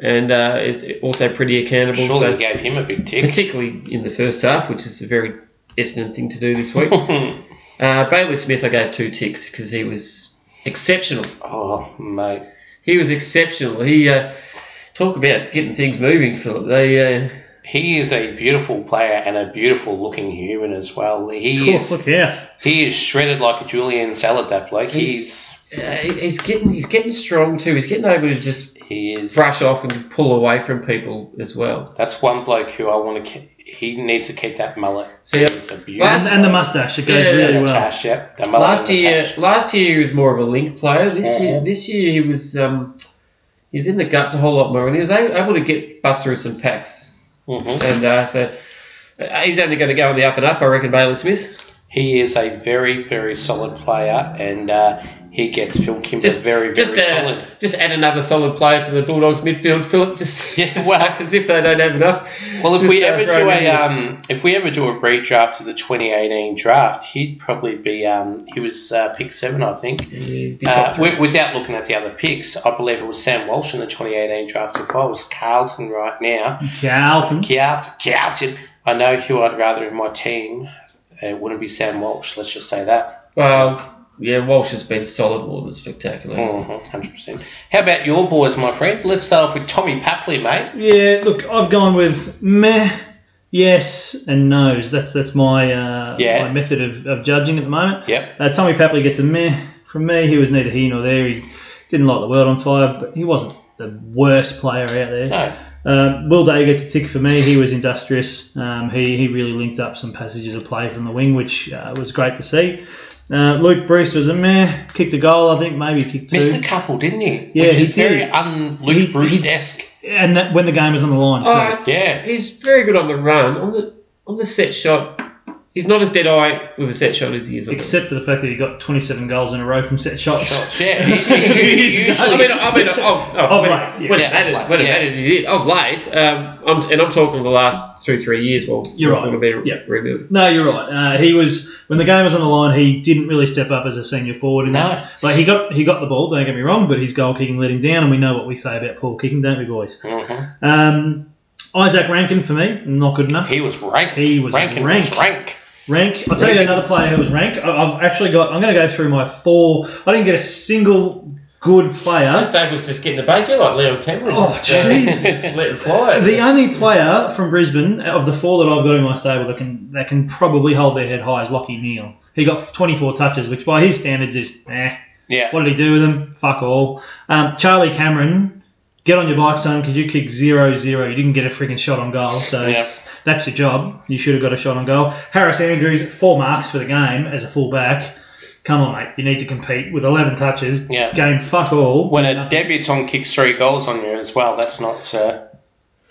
Speaker 3: and uh, is also pretty accountable.
Speaker 2: Surely
Speaker 3: so
Speaker 2: gave him a big tick.
Speaker 3: particularly in the first half, which is a very Essendon thing to do this week. uh, Bailey Smith, I gave two ticks because he was exceptional.
Speaker 2: oh, mate.
Speaker 3: He was exceptional. He uh, talk about getting things moving, Philip. They uh,
Speaker 2: He is a beautiful player and a beautiful looking human as well. He
Speaker 1: course,
Speaker 2: is
Speaker 1: look out.
Speaker 2: he is shredded like a julienne salad. That bloke.
Speaker 3: He's-
Speaker 2: He's
Speaker 3: uh, he's getting he's getting strong too. He's getting able to just
Speaker 2: he is.
Speaker 3: brush off and pull away from people as well.
Speaker 2: That's one bloke who I want to. Keep, he needs to keep that mullet.
Speaker 3: See, uh,
Speaker 2: He's a beautiful.
Speaker 1: And, and the mustache, it goes
Speaker 3: Yeah,
Speaker 1: really well.
Speaker 2: tash, yep. The
Speaker 3: Last year,
Speaker 2: tash.
Speaker 3: last year he was more of a link player. This year,
Speaker 2: Mhm.
Speaker 3: this year he was um, he was in the guts a whole lot more, and he was able, able to get bust through some packs.
Speaker 2: Mhm.
Speaker 3: And uh, so uh, he's only going to go on the up and up, I reckon. Bailey Smith.
Speaker 2: He is a very, very solid player, and uh, he gets Phil Kimber
Speaker 3: Just
Speaker 2: very, very
Speaker 3: just
Speaker 2: solid.
Speaker 3: uh, just add another solid player to the Bulldogs midfield, Philip. Just
Speaker 2: Yeah, well-
Speaker 3: as if they don't have enough.
Speaker 2: Well, if
Speaker 3: Just,
Speaker 2: we
Speaker 3: uh,
Speaker 2: ever do a um, if we ever do a redraft of the 2018 draft, he'd probably be um, he was uh, pick seven, I think.
Speaker 3: He'd be top
Speaker 2: Uh,
Speaker 3: three.
Speaker 2: wi- without looking at the other picks, I believe it was Sam Walsh in the 2018 draft. If I was Carlton right now,
Speaker 1: Carlton.
Speaker 2: Carlton, Carlton, I know who I'd rather in my team. It wouldn't be Sam Walsh. Let's just say that.
Speaker 3: well, yeah, Walsh has been solid more than spectacular. hasn't he?
Speaker 2: Mhm, Hundred percent. How about your boys, my friend? Let's start off with Tommy Papley, mate.
Speaker 1: Yeah, look, I've gone with meh, yes, and no's. That's that's my uh,
Speaker 2: Yeah.
Speaker 1: my method of, of judging at the moment.
Speaker 2: Yep.
Speaker 1: Uh, Tommy Papley gets a meh from me. He was neither here nor there. He didn't light the world on fire, but he wasn't the worst player out there.
Speaker 2: No.
Speaker 1: Uh, Will Day gets a tick for me. He was industrious. Um, he, he really linked up some passages of play from the wing, which uh, was great to see. Uh, Luke Breust was a meh. Kicked a goal, I think, maybe kicked two.
Speaker 2: Missed a couple, didn't he?
Speaker 1: Yeah,
Speaker 2: Which
Speaker 1: he
Speaker 2: is very
Speaker 1: did.
Speaker 2: un Luke Breust esque.
Speaker 1: And that, when the game was on the line, too.
Speaker 3: Oh,
Speaker 2: Yeah.
Speaker 3: He's very good on the run. On the on the set shot, he's not as dead eye with a set shot as he is on
Speaker 1: Except for the fact that he got 27 goals in a row from set shots.
Speaker 2: Shots, yeah.
Speaker 3: I
Speaker 2: usually-
Speaker 3: mean, I mean, oh, oh,
Speaker 1: Of
Speaker 3: when,
Speaker 1: late, yeah.
Speaker 3: when
Speaker 2: Yeah,
Speaker 3: it mattered,
Speaker 2: of late,
Speaker 3: when it
Speaker 2: yeah.
Speaker 3: mattered, he did. Of late, um, I'm, and I'm talking the last two, three years. Well,
Speaker 1: You're right.
Speaker 3: gonna be
Speaker 1: Yeah.
Speaker 3: rebuilt.
Speaker 1: No, you're right. Uh, he was when the game was on the line. He didn't really step up as a senior forward. In
Speaker 2: No.
Speaker 1: that. like he got he got the ball. Don't get me wrong, but his goal kicking let him down, and we know what we say about poor kicking, don't we, boys?
Speaker 2: Mhm.
Speaker 1: Um, Isaac Rankine for me, not good enough.
Speaker 2: He was rank.
Speaker 1: He was
Speaker 2: Rankine
Speaker 1: rank.
Speaker 2: was rank.
Speaker 1: Rank. I'll tell you another player who was rank. I- I've actually got. I'm going to go through my four. I didn't get a single good player.
Speaker 3: This Stable's just getting the bacon like Leon Cameron.
Speaker 1: Oh,
Speaker 3: just, uh,
Speaker 1: Jesus.
Speaker 3: just let it fly.
Speaker 1: The only player from Brisbane of the four that I've got in my stable that can that can probably hold their head high is Lachie Neale. He got 24 touches, which by his standards is eh.
Speaker 2: Yeah.
Speaker 1: What did he do with them? Fuck all. Um, Charlie Cameron, get on your bike, son, because you kicked 0 0. You didn't get a freaking shot on goal, so
Speaker 2: Yeah.
Speaker 1: That's your job. You should have got a shot on goal. Harris Andrews, four marks for the game as a fullback. Come on, mate. You need to compete with 11 touches.
Speaker 2: Yeah.
Speaker 1: Game fuck all.
Speaker 2: When a
Speaker 1: Nothing.
Speaker 2: debutant kicks three goals on you as well, that's not. Uh,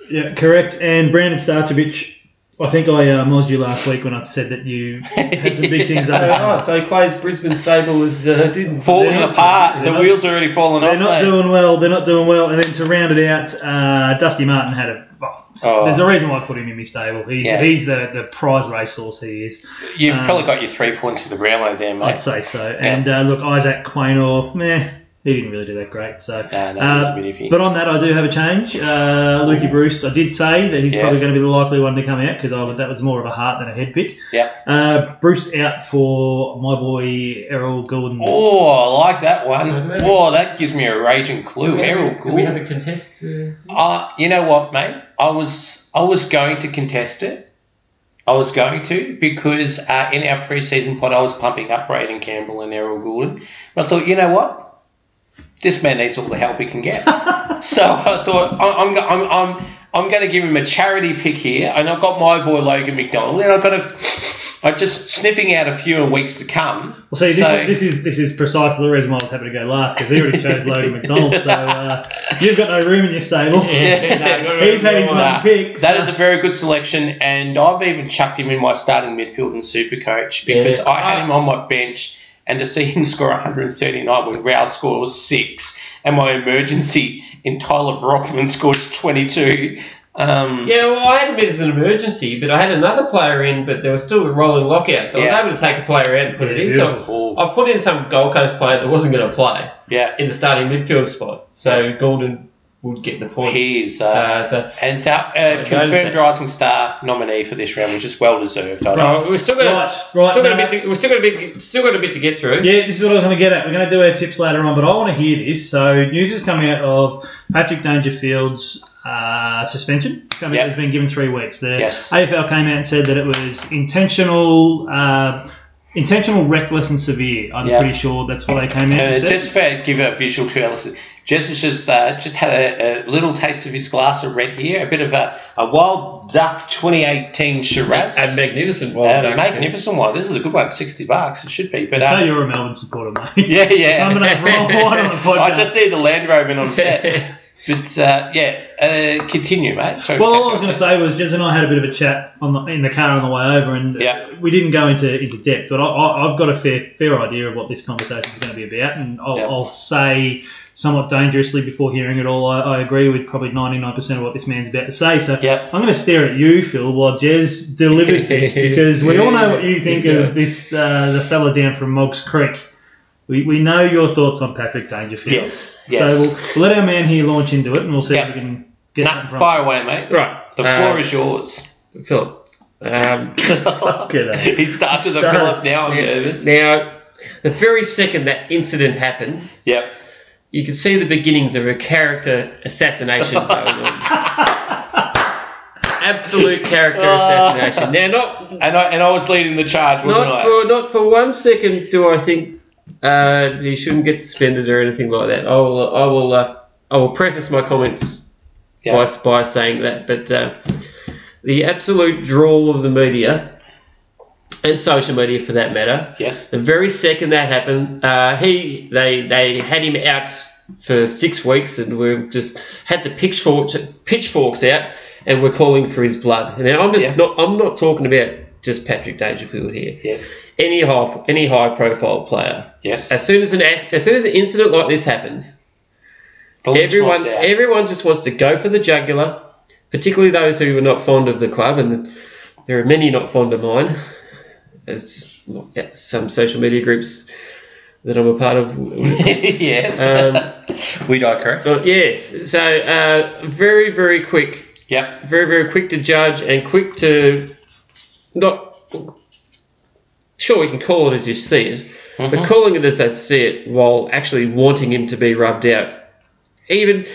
Speaker 1: Yeah, correct. And Brandon Starcevich, I think I uh, mozzed you last week when I said that you had some big things up.
Speaker 3: oh, so Clay's Brisbane stable is uh,
Speaker 2: falling
Speaker 1: They're not-
Speaker 2: apart. The
Speaker 1: they're
Speaker 2: wheels are already falling apart.
Speaker 1: They're
Speaker 2: off.
Speaker 1: not
Speaker 2: mate.
Speaker 1: doing well. They're not doing well. And then to round it out, uh, Dusty Martin had a. well,
Speaker 2: Oh.
Speaker 1: There's a reason why I put him in my stable. He's,
Speaker 2: Yeah.
Speaker 1: he's the, the prize racehorse. He is.
Speaker 2: You've
Speaker 1: Um,
Speaker 2: probably got your three points to the Brownlow there, mate.
Speaker 1: I'd say so. And uh, look, Isaac Quaynor, meh, he didn't really do that great. So,
Speaker 2: No, no,
Speaker 1: Uh,
Speaker 2: he's a bit
Speaker 1: but on that, I do have a change. Uh, Lukey Breust, I did say that he's
Speaker 2: Yes.
Speaker 1: probably going to be the likely one to come out because that was more of a heart than a head pick.
Speaker 2: Yeah.
Speaker 1: Uh, Breust out for my boy Errol Gulden.
Speaker 2: Oh, I like that one.
Speaker 3: Okay.
Speaker 2: Oh, that gives me a raging clue. Errol
Speaker 3: Do we have a contest? Uh,
Speaker 2: Uh, you know what, mate? I was I was going to contest it. I was going to because uh, in our preseason pod I was pumping up Braeden Campbell and Errol Gulden. But I thought, you know what? This man needs all the help he can get. so I thought I'm I'm I'm I'm going to give him a charity pick here, and I've got my boy Logan McDonald, and I've got a. I'm just sniffing out a few in weeks to come.
Speaker 1: Well, see, this,
Speaker 2: So-
Speaker 1: is, this is this is precisely the reason why I was happy to go last because he already chose Logan McDonald. So uh, you've got no room in your stable. Yeah, He's had his
Speaker 2: Nah,
Speaker 1: one pick.
Speaker 2: That
Speaker 1: so-
Speaker 2: is a very good selection, and I've even chucked him in my starting midfield and super coach because
Speaker 3: Yeah.
Speaker 2: I had him on my bench, and to see him score 139 when Rouse scores six, and my emergency in Tyler Brockman scores 22. Um,
Speaker 3: yeah, well, I had him as an emergency, but I had another player in, but there was still a rolling lockout, so I was able to take a player out and put it in.
Speaker 1: Yeah,
Speaker 3: So I put in some Gold Coast player that wasn't going to play
Speaker 2: yeah,
Speaker 3: in the starting midfield spot. So Gulden would get the points.
Speaker 2: He is. Uh,
Speaker 3: Uh, so,
Speaker 2: and uh, uh, confirmed. Rising Star nominee for this round, which is well deserved. I
Speaker 3: right, we're still got
Speaker 1: Right, right,
Speaker 3: still a
Speaker 1: no,
Speaker 3: bit. To, we're still got a bit. Still got a bit to get through.
Speaker 1: Yeah, this is what I was going to get at. We're going to do our tips later on, but I want to hear this. So, news is coming out of Patrick Dangerfield's uh, suspension. Coming
Speaker 2: Yep.
Speaker 1: Has been given three weeks. The
Speaker 2: Yes.
Speaker 1: AFL came out and said that it was intentional, uh, intentional, reckless, and severe. I'm
Speaker 2: Yep.
Speaker 1: pretty sure that's what they came out
Speaker 2: Uh,
Speaker 1: and said.
Speaker 2: just for give a visual to our listeners, Jess has just uh, just had a, a little taste of his glass of red here, a bit of a, a Wild Duck 2018 Shiraz.
Speaker 3: A magnificent
Speaker 2: Uh,
Speaker 3: wild duck.
Speaker 2: magnificent one. This is a good one. Sixty bucks. It should be. But
Speaker 1: so
Speaker 2: uh,
Speaker 1: you're a Melbourne supporter, mate.
Speaker 2: yeah, yeah.
Speaker 1: Coming up wrong one on the podcast.
Speaker 2: I just need the Land Rover and I'm set. But uh, yeah, uh, continue, mate. Sorry
Speaker 1: Well, all I was going to say was Jez and I had a bit of a chat on the, in the car on the way over, and
Speaker 2: Yeah.
Speaker 1: we didn't go into, into depth. But I, I've got a fair fair idea of what this conversation is going to be about, and I'll,
Speaker 2: Yeah.
Speaker 1: I'll say somewhat dangerously before hearing it all. I, I agree with probably ninety nine percent of what this man's about to say. So
Speaker 2: Yeah.
Speaker 1: I'm going to stare at you, Phil, while Jez delivers this because we all know what you think of this uh, the fella down from Moggs Creek. We, we know your thoughts on Patrick Dangerfield.
Speaker 2: Yes, yes.
Speaker 1: So we'll, we'll let our man here launch into it, and we'll see
Speaker 2: Yeah.
Speaker 1: if we can get
Speaker 2: Nah,
Speaker 1: something from
Speaker 2: fire away, mate.
Speaker 3: Right.
Speaker 2: The
Speaker 3: uh,
Speaker 2: floor is yours.
Speaker 3: Philip. Um,
Speaker 1: Good,
Speaker 2: he starts with a Philip now. I'm nervous.
Speaker 3: now, the very second that incident happened,
Speaker 2: Yep.
Speaker 3: you could see the beginnings of a character assassination going on. Absolute character assassination. Now, not
Speaker 2: And I and I was leading the charge, wasn't
Speaker 3: not
Speaker 2: I?
Speaker 3: for not for one second do I think uh, he shouldn't get suspended or anything like that. I will I will uh, I will preface my comments
Speaker 2: Yeah.
Speaker 3: by by saying that, but uh, the absolute drawl of the media and social media for that matter.
Speaker 2: Yes.
Speaker 3: The very second that happened, uh, he they they had him out for six weeks, and we just had the pitchforks pitchforks out, and we're calling for his blood. Now I'm just
Speaker 2: Yeah.
Speaker 3: not I'm not talking about just Patrick Dangerfield here.
Speaker 2: Yes.
Speaker 3: Any high any high profile player.
Speaker 2: Yes.
Speaker 3: As soon as an as soon as an incident like this happens, everyone everyone just wants to go for the jugular, particularly those who are not fond of the club, and there are many not fond of mine, as some social media groups that I'm a part of.
Speaker 2: yes.
Speaker 3: Um,
Speaker 2: we digress.
Speaker 3: but yes, so uh, very very quick,
Speaker 2: Yep.
Speaker 3: very very quick to judge and quick to not. Sure, we can call it as you see it, but calling it as I see it while actually wanting him to be rubbed out. Even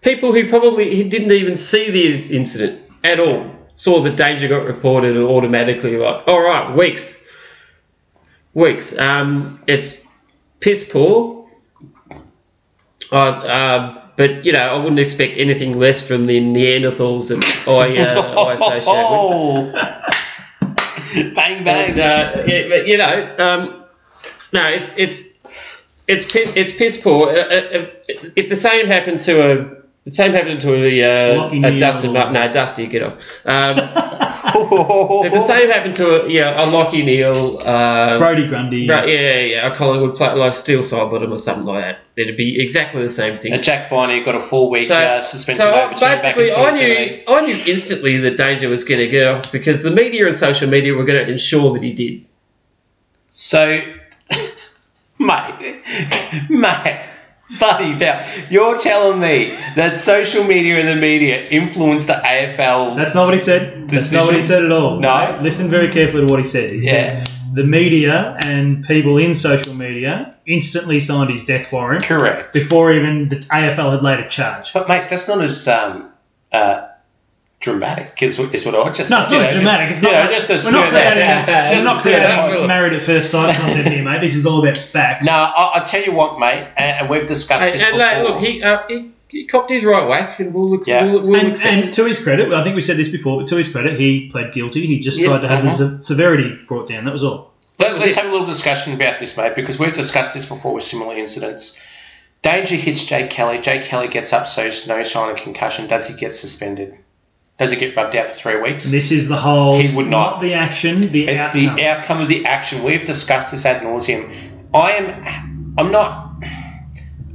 Speaker 3: people who probably didn't even see the incident at all saw the danger got reported and automatically like, all right, weeks, weeks. Um, it's piss poor. Uh, uh, but you know, I wouldn't expect anything less from the Neanderthals that I, uh, I associate with.
Speaker 2: Bang bang.
Speaker 3: And, uh, but you know, um, no, it's it's it's it's piss poor. Uh, uh, if the same happened to a the same happened to a,
Speaker 1: Lockie
Speaker 3: uh, a
Speaker 1: Neal
Speaker 3: Dustin Martin. No, Dusty, get off. Um, the same happened to a yeah a Lachie Neale, um,
Speaker 1: Brodie Grundy.
Speaker 3: right, yeah, yeah, yeah, a Collingwood play like Steele Sidebottom or something like that, it'd be exactly the same thing.
Speaker 2: And Jack Viney got a four week
Speaker 3: So,
Speaker 2: uh, suspension
Speaker 3: so I-
Speaker 2: overturn back in
Speaker 3: basically, I knew I knew instantly that Danger was going to get off because the media and social media were going to ensure that he did.
Speaker 2: So, mate, mate, buddy, pal, you're telling me that social media and the media influenced the AFL?
Speaker 1: That's not what he said. That's not what he said at all.
Speaker 2: No?
Speaker 1: Listen very carefully to what he said. He
Speaker 2: Yeah.
Speaker 1: said the media and people in social media instantly signed his death warrant
Speaker 2: correct.
Speaker 1: before even the AFL had laid a charge.
Speaker 2: But mate, that's not as um, uh, dramatic, is, is what I just
Speaker 1: No, it's not as dramatic. It's not.
Speaker 2: know,
Speaker 1: like-
Speaker 2: just to
Speaker 1: we're
Speaker 2: stir
Speaker 1: not
Speaker 2: that.
Speaker 1: creating, we're not
Speaker 3: stir that
Speaker 1: creating married at first sight content here, mate. This is all about facts.
Speaker 2: No, I, I'll tell you what, mate, and, and we've discussed
Speaker 3: And,
Speaker 2: this
Speaker 3: and
Speaker 2: before.
Speaker 3: look, he, uh, he he copped his right whack, and we'll look,
Speaker 2: Yeah.
Speaker 3: we'll, we'll
Speaker 1: and, and to his credit, I think we said this before, but to his credit, he pled guilty. He just
Speaker 3: Yeah,
Speaker 1: tried to have
Speaker 2: uh-huh.
Speaker 1: the severity brought down. That was all.
Speaker 2: Let, us have a little discussion about this, mate, because we've discussed this before with similar incidents. Danger hits Jake Kelly. Jake Kelly gets up, so no sign of concussion. Does he get suspended? Does it get rubbed out for three weeks?
Speaker 1: This is the whole.
Speaker 2: He would not.
Speaker 1: the action. The
Speaker 2: It's
Speaker 1: outcome.
Speaker 2: the outcome of the action. We've discussed this ad nauseum. I am. I'm not.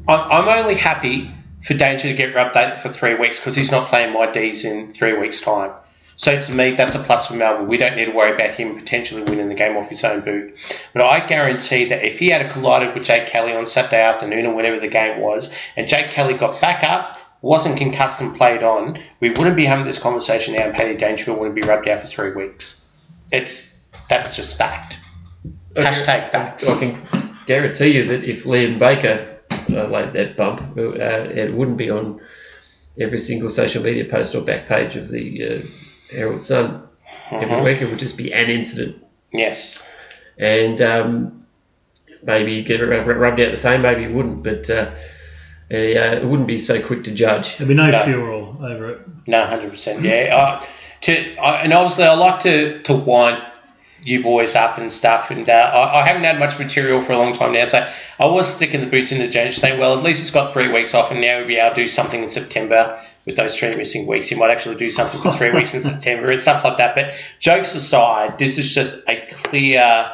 Speaker 2: I'm, I'm only happy for Danger to get rubbed out for three weeks because he's not playing my D's in three weeks' time. So to me, that's a plus for Melbourne. We don't need to worry about him potentially winning the game off his own boot. But I guarantee that if he had collided with Jake Kelly on Saturday afternoon or whenever the game was, and Jake Kelly got back up, wasn't concussed and played on, we wouldn't be having this conversation now, and Paddy Dangerfield wouldn't be rubbed out for three weeks. It's that's just fact. Hashtag facts.
Speaker 3: I can guarantee you that if Liam Baker uh, laid that bump, uh, it wouldn't be on every single social media post or back page of the uh, Herald Sun every
Speaker 2: Mhm.
Speaker 3: week. It would just be an incident.
Speaker 2: Yes.
Speaker 3: and um, maybe you get it rubbed out the same, maybe it wouldn't, but uh, it wouldn't be so quick to judge.
Speaker 1: There'll be no
Speaker 2: No.
Speaker 1: furor over it.
Speaker 2: No, hundred percent. Yeah. Uh, to I, and obviously, I like to to wind you boys up and stuff. And uh, I, I haven't had much material for a long time now, so I was sticking the boots in the James, saying, well, at least it's got three weeks off, and now we'll be able to do something in September with those three missing weeks. You might actually do something for three weeks in September and stuff like that. But jokes aside, this is just a clear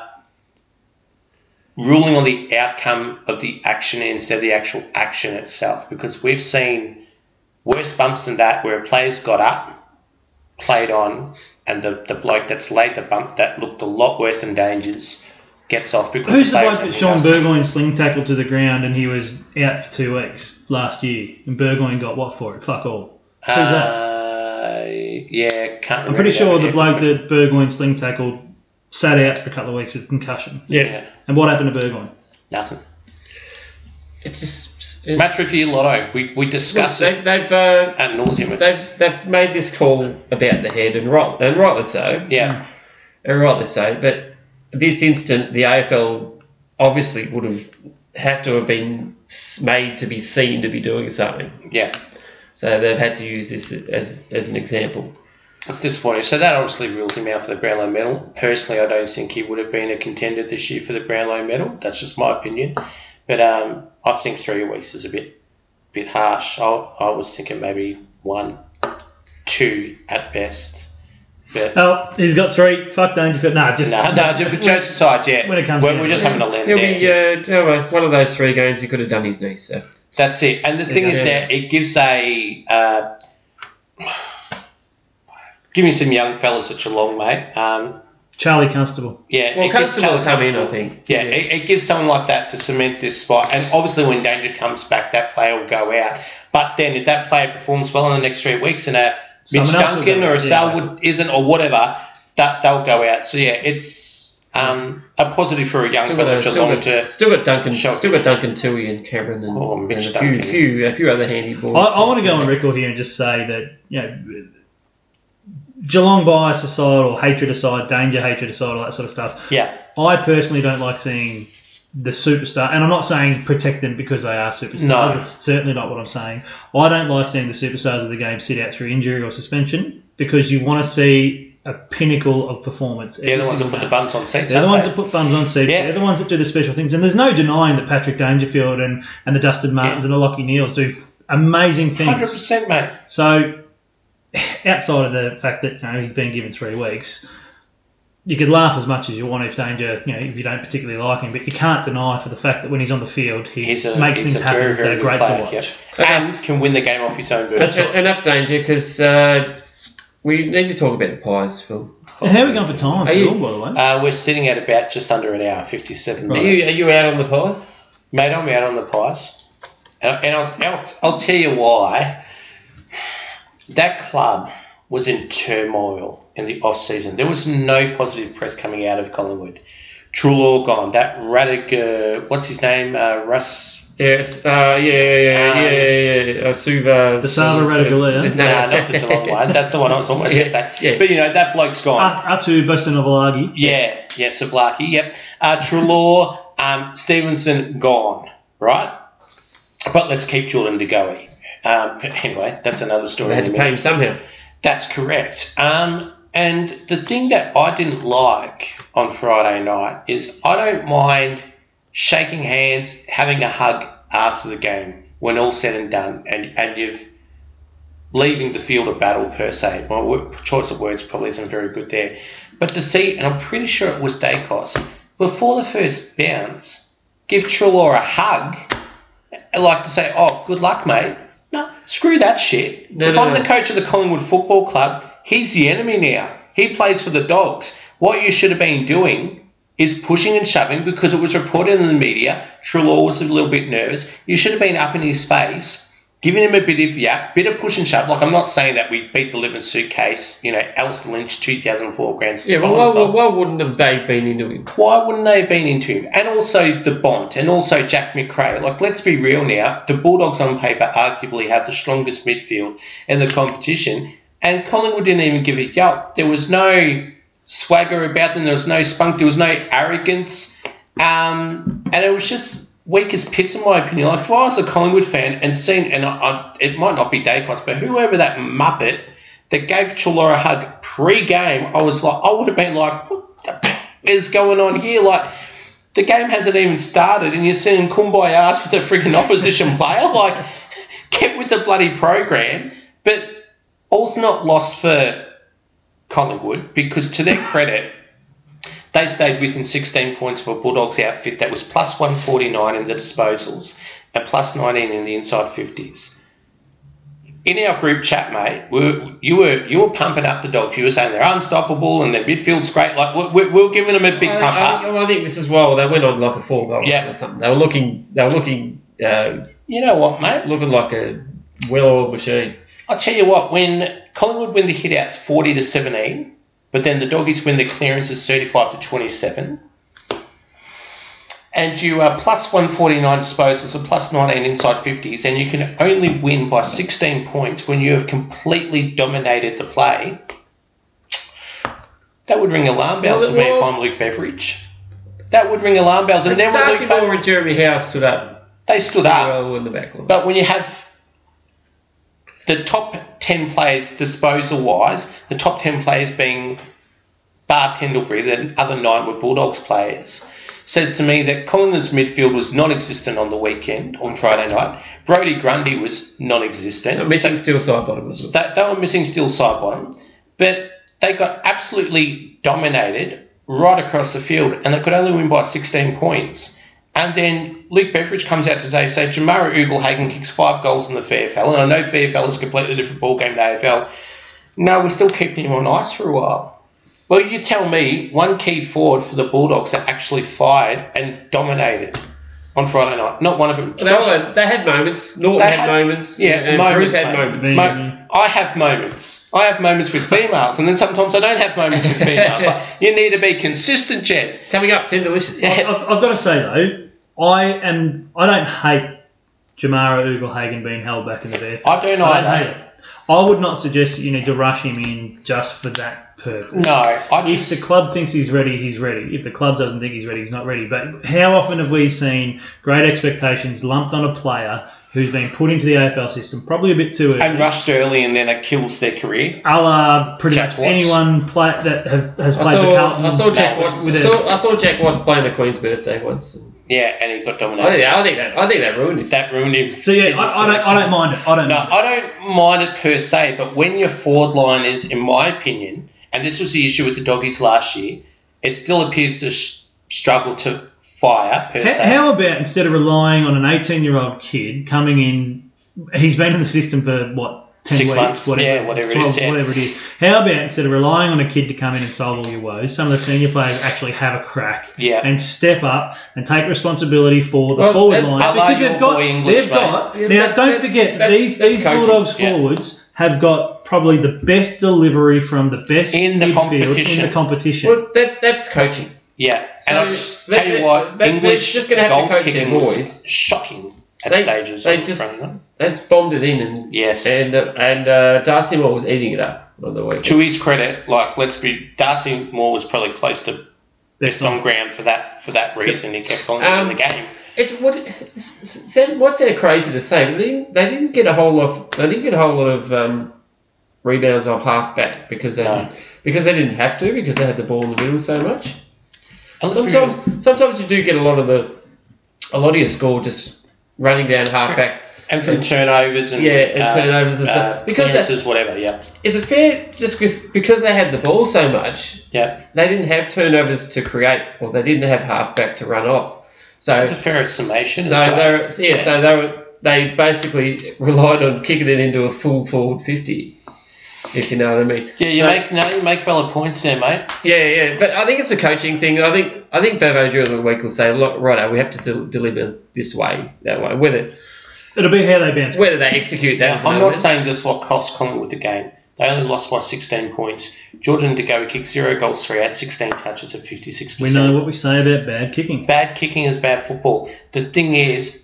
Speaker 2: ruling on the outcome of the action instead of the actual action itself, because we've seen worse bumps than that where a player's got up, played on, and the, the bloke that's laid the bump that looked a lot worse than Dangers gets off because
Speaker 1: Who's the
Speaker 2: player
Speaker 1: bloke that
Speaker 2: Shaun
Speaker 1: Burgoyne sling tackled to the ground and he was out for two weeks last year? And Burgoyne got what for it? Fuck all. Who's that?
Speaker 2: Uh, yeah, can't remember.
Speaker 1: I'm pretty sure the bloke that Burgoyne sling tackled sat out for a couple of weeks with concussion.
Speaker 2: Yeah,
Speaker 1: And what happened to Burgoyne?
Speaker 2: nothing.
Speaker 3: It's just it's,
Speaker 2: Match review lotto. We, we discuss
Speaker 3: they,
Speaker 2: it
Speaker 3: they've uh,
Speaker 2: ad nauseum.
Speaker 3: They've they've made this call about the head and right and rightly so,
Speaker 2: Yeah,
Speaker 3: and rightly so. But this instant, the AFL obviously would have had to have been made to be seen to be doing something.
Speaker 2: yeah.
Speaker 3: So they've had to use this as as an example.
Speaker 2: It's disappointing. So that obviously rules him out for the Brownlow medal. Personally, I don't think he would have been a contender this year for the Brownlow medal. That's just my opinion. But um, I think three weeks is a bit bit harsh. I, I was thinking maybe one, two at best. But
Speaker 1: Oh, he's got three. Fuck Dangerfield. Nah, just
Speaker 2: no, no, just- but jokes aside, yeah.
Speaker 1: When it comes
Speaker 2: we're,
Speaker 1: down
Speaker 2: we're just having a land
Speaker 3: He'll
Speaker 2: there.
Speaker 3: be uh, one of those three games he could have done his knee. So
Speaker 2: That's it. And the thing is
Speaker 3: Yeah.
Speaker 2: now it gives a uh, give me some young fellas at Geelong, mate. Um,
Speaker 1: Charlie Constable.
Speaker 2: yeah,
Speaker 3: well, Constable will
Speaker 2: Charlie
Speaker 3: come in, I think.
Speaker 2: Yeah, It, it gives someone like that to cement this spot. And obviously, when danger comes back, that player will go out. But then, if that player performs well in the next three weeks, and a Mitch
Speaker 1: Someone else will
Speaker 2: Duncan or a
Speaker 1: out, yeah.
Speaker 2: Selwood isn't, or whatever, that they'll go out. So yeah, it's um, a positive for a young
Speaker 3: Still
Speaker 2: fella
Speaker 3: got,
Speaker 2: at
Speaker 3: still, got,
Speaker 2: to.
Speaker 3: still got Duncan,
Speaker 2: Shock.
Speaker 3: still got Duncan Tuohy and Cameron and,
Speaker 2: Oh, Mitch
Speaker 3: and a few, few, a few other handy boys.
Speaker 1: I, I want to go on record here and just say that you know, Geelong bias aside or hatred aside, danger hatred aside, all that sort of stuff.
Speaker 2: Yeah,
Speaker 1: I personally don't like seeing the superstar, and I'm not saying protect them because they are superstars.
Speaker 2: No.
Speaker 1: It's certainly not what I'm saying. I don't like seeing the superstars of the game sit out through injury or suspension because you want to see a pinnacle of performance.
Speaker 2: they're the ones that put the bums on seats.
Speaker 1: They're the ones
Speaker 2: they?
Speaker 1: that put bums on seats.
Speaker 2: Yeah.
Speaker 1: They're the ones that do the special things. And there's no denying that Patrick Dangerfield and, and the Dustin Martins and the Lachie Neales do amazing things.
Speaker 2: Hundred percent, mate.
Speaker 1: So, outside of the fact that you know he's been given three weeks, you could laugh as much as you want if Danger, you know, if you don't particularly like him, but you can't deny for the fact that when he's on the field, he
Speaker 2: He's a,
Speaker 1: makes
Speaker 2: he's
Speaker 1: things
Speaker 2: a
Speaker 1: happen
Speaker 2: very, very
Speaker 1: that are great
Speaker 2: player,
Speaker 1: to watch.
Speaker 2: yep. And can win the game off his own
Speaker 3: That's
Speaker 2: bird.
Speaker 3: enough danger because uh, we need to talk about the pies, Phil.
Speaker 1: And how are we going for time,
Speaker 3: Are
Speaker 1: Phil,
Speaker 3: you-
Speaker 1: by the way?
Speaker 2: Uh, we're sitting at about just under an hour, fifty-seven
Speaker 3: Are
Speaker 2: minutes.
Speaker 3: you, are you out on the pies?
Speaker 2: Mate, I'm out on the pies. And, and I'll, I'll, I'll tell you why. That club was in turmoil in the off season. There was no positive press coming out of Collingwood. Treloar gone. That Radic, uh, what's his name? Uh, Russ.
Speaker 3: Yes, uh, yeah, yeah, yeah,
Speaker 2: Um,
Speaker 3: yeah, yeah, yeah. Uh, Suva.
Speaker 1: The Sava Radicalia.
Speaker 2: Nah, not the Geelong one. That's the one I was almost going to say.
Speaker 3: Yeah.
Speaker 2: But you know, that bloke's gone.
Speaker 1: At- Atu Bosenavulagi.
Speaker 2: Yeah, yeah, Savlaki, yep. Uh, Treloar, um, Stephenson, gone, right? But let's keep Jordan De Goey. Um, but anyway, that's another story.
Speaker 3: They had to pay him somehow.
Speaker 2: That's correct. Um, and the thing that I didn't like on Friday night is I don't mind shaking hands, having a hug after the game when all's said and done, and, and you've leaving the field of battle per se. My choice of words probably isn't very good there. But to see, and I'm pretty sure it was Daicos, before the first bounce, give Treloar a hug, like to say, oh, good luck, mate. Screw that shit.
Speaker 3: No,
Speaker 2: if
Speaker 3: no,
Speaker 2: I'm
Speaker 3: no.
Speaker 2: the coach of the Collingwood Football Club, he's the enemy now. He plays for the Dogs. What you should have been doing is pushing and shoving because it was reported in the media. Treloar was a little bit nervous. You should have been up in his face giving him a bit of yeah, bit of push and shove. Like I'm not saying that we beat the living suitcase, you know, Alistair Lynch 2004 Grand
Speaker 3: Yeah, well, why, why, why wouldn't have they been into him?
Speaker 2: why wouldn't they have been into him? And also the Bont and also Jack Macrae. Like, let's be real now. The Bulldogs on paper arguably have the strongest midfield in the competition, and Collingwood didn't even give a yelp. There was no swagger about them. There was no spunk. There was no arrogance, um, and it was just weak as piss in my opinion. Like, if I was a Collingwood fan and seen, and I, I, it might not be Daicos, but whoever that muppet that gave Chalora a hug pre-game, I was like, I would have been like, what the is going on here? Like, the game hasn't even started, and you're seeing kumbaya ask with a freaking opposition player. Like, get with the bloody program. But all's not lost for Collingwood because, to their credit, they stayed within 16 points of a Bulldogs outfit that was plus 149 in the disposals and plus 19 in the inside 50s. In our group chat, mate, we were, you were you were pumping up the dogs. You were saying they're unstoppable and their midfield's great. Like we're, we're giving them a big
Speaker 3: I,
Speaker 2: pump
Speaker 3: I,
Speaker 2: up.
Speaker 3: I think this is well. They went on like a four goal
Speaker 2: Yeah.
Speaker 3: or something. They were looking. They were looking. Uh,
Speaker 2: You know what, mate?
Speaker 3: looking like a well-oiled machine.
Speaker 2: I'll tell you what, when Collingwood win the hitouts 40 to 17, but then the doggies win the clearances 35 to 27, and you are plus 149 disposals and plus 19 inside 50s, and you can only win by 16 points when you have completely dominated the play, that would ring alarm bells
Speaker 3: Well,
Speaker 2: for me if I'm Luke Beveridge. That would ring alarm bells. And then when
Speaker 3: Darcy Moore
Speaker 2: Beveridge,
Speaker 3: and Jeremy Howe stood up
Speaker 2: they stood up.
Speaker 3: well in the back line.
Speaker 2: But when you have the top 10 players disposal wise, the top 10 players being Bar Pendlebury, the other nine were Bulldogs players, says to me that Collingwood's midfield was non existent on the weekend, on Friday night. Brodie Grundy was non existent.
Speaker 3: A missing Steele Sidebottom.
Speaker 2: That, they were missing Steele Sidebottom, but they got absolutely dominated right across the field, and they could only win by 16 points. And then Luke Beveridge comes out today say Jamarra Ugle-Hagan kicks five goals in the VFL, and I know VFL is a completely different ballgame to AFL. No, we're still keeping him on ice for a while. Well, you tell me one key forward for the Bulldogs that actually fired and dominated on Friday night. Not one of them.
Speaker 3: They, were, they had moments.
Speaker 2: Naughton
Speaker 3: had,
Speaker 2: had-
Speaker 3: moments.
Speaker 2: yeah,
Speaker 3: and
Speaker 2: moments,
Speaker 3: Bruce had moments.
Speaker 1: Mo-
Speaker 2: Mo- I have moments. I have moments with females, and then sometimes I don't have moments with females. Like, you need to be consistent, Jez.
Speaker 3: Coming up, ten delicious.
Speaker 1: I've, I've got to say though, I am. I don't hate Jamarra Ugle-Hagan being held back in the VFL.
Speaker 2: I don't
Speaker 1: I don't hate it. I would not suggest that you need to rush him in just for that purpose.
Speaker 2: No, I
Speaker 1: If the club thinks he's ready, he's ready. If the club doesn't think he's ready, he's not ready. But how often have we seen great expectations lumped on a player who's been put into the AFL system probably a bit too early?
Speaker 2: and rushed early, and then it kills their career.
Speaker 1: a la pretty
Speaker 2: Jack
Speaker 1: much
Speaker 2: Watts.
Speaker 1: anyone play, that have, has played for
Speaker 3: saw,
Speaker 1: Carlton.
Speaker 3: I saw Jack
Speaker 2: That's-
Speaker 3: Watts.
Speaker 1: with
Speaker 3: saw, I saw Jack Watts playing the Queen's birthday once.
Speaker 2: Yeah, and he got
Speaker 3: I
Speaker 2: dominated.
Speaker 3: Oh, think, I think that I think that ruined it.
Speaker 2: That ruined him.
Speaker 1: So yeah, I, I don't. I don't mind it. I don't.
Speaker 2: No,
Speaker 1: mind.
Speaker 2: I don't mind it per se, but when your forward line is, in my opinion, and this was the issue with the doggies last year, it still appears to sh- struggle to fire per
Speaker 1: How,
Speaker 2: se.
Speaker 1: how about instead of relying on an 18 year old kid coming in, he's been in the system for what? 10
Speaker 2: Six
Speaker 1: weeks,
Speaker 2: months, yeah, whatever it is, yeah.
Speaker 1: whatever it is. How about instead of relying on a kid to come in and solve all your woes, some of the senior players actually have a crack
Speaker 2: Yeah.
Speaker 1: and step up and take responsibility for the
Speaker 3: Well,
Speaker 1: forward line because they've got,
Speaker 2: boy English,
Speaker 1: they've
Speaker 2: mate.
Speaker 1: got.
Speaker 3: Yeah,
Speaker 1: now,
Speaker 3: that-
Speaker 1: don't forget
Speaker 3: that's-
Speaker 1: these
Speaker 3: that's
Speaker 1: these
Speaker 3: coaching,
Speaker 1: Bulldogs
Speaker 2: yeah.
Speaker 1: forwards have got probably the best delivery from the best
Speaker 2: In the
Speaker 1: midfield
Speaker 2: competition.
Speaker 1: in the competition.
Speaker 3: Well, that, that's coaching.
Speaker 2: Yeah, and I'll just
Speaker 3: they-
Speaker 2: tell you
Speaker 3: they-
Speaker 2: what,
Speaker 3: they-
Speaker 2: English
Speaker 3: just gonna have to
Speaker 2: goals
Speaker 3: coach their
Speaker 2: kicking was shocking at
Speaker 3: They-
Speaker 2: stages.
Speaker 3: they just-
Speaker 2: front of them.
Speaker 3: That's bombed it in, and
Speaker 2: Yes.
Speaker 3: and uh, and uh, Darcy Moore was eating it up on the weekend.
Speaker 2: To his credit, like let's be, Darcy Moore was probably close to
Speaker 1: Best
Speaker 2: best on ground for that for that reason. He kept on
Speaker 3: Um,
Speaker 2: in the game.
Speaker 3: It's what it's- it's- what's that crazy to say? But they didn't, they didn't get a whole lot. They didn't get a whole lot of um, rebounds off halfback because they
Speaker 2: No.
Speaker 3: didn't, because they didn't have to because they had the ball in the middle so much.
Speaker 2: And let's be real,
Speaker 3: Sometimes sometimes you do get a lot of the a lot of your score just running down halfback.
Speaker 2: and from turnovers and
Speaker 3: Yeah, and turnovers and stuff.
Speaker 2: uh,
Speaker 3: Because that-
Speaker 2: whatever. Yeah,
Speaker 3: Is it fair just because because they had the ball so much?
Speaker 2: yeah.
Speaker 3: They didn't have turnovers to create, or they didn't have halfback to run off. So
Speaker 2: That's a fair summation.
Speaker 3: So
Speaker 2: well.
Speaker 3: they were, yeah, so they were they basically relied on kicking it into a full forward fifty, if you know what I mean.
Speaker 2: yeah, you
Speaker 3: So-
Speaker 2: make no, you make valid points there, mate.
Speaker 3: yeah, yeah, but I think it's a coaching thing. I think I think Bevo during the week will say, look, righto, we have to del- deliver this way, that way. Whether
Speaker 1: It'll be how they bounce.
Speaker 3: Whether they execute that, is
Speaker 2: I'm not
Speaker 3: matter.
Speaker 2: saying just what cost Collingwood with the game. They only lost by 16 points. Jordan De Goey kicked zero goals, three out, 16 touches at 56%.
Speaker 1: We know what we say about bad kicking.
Speaker 2: bad kicking is bad football. The thing is,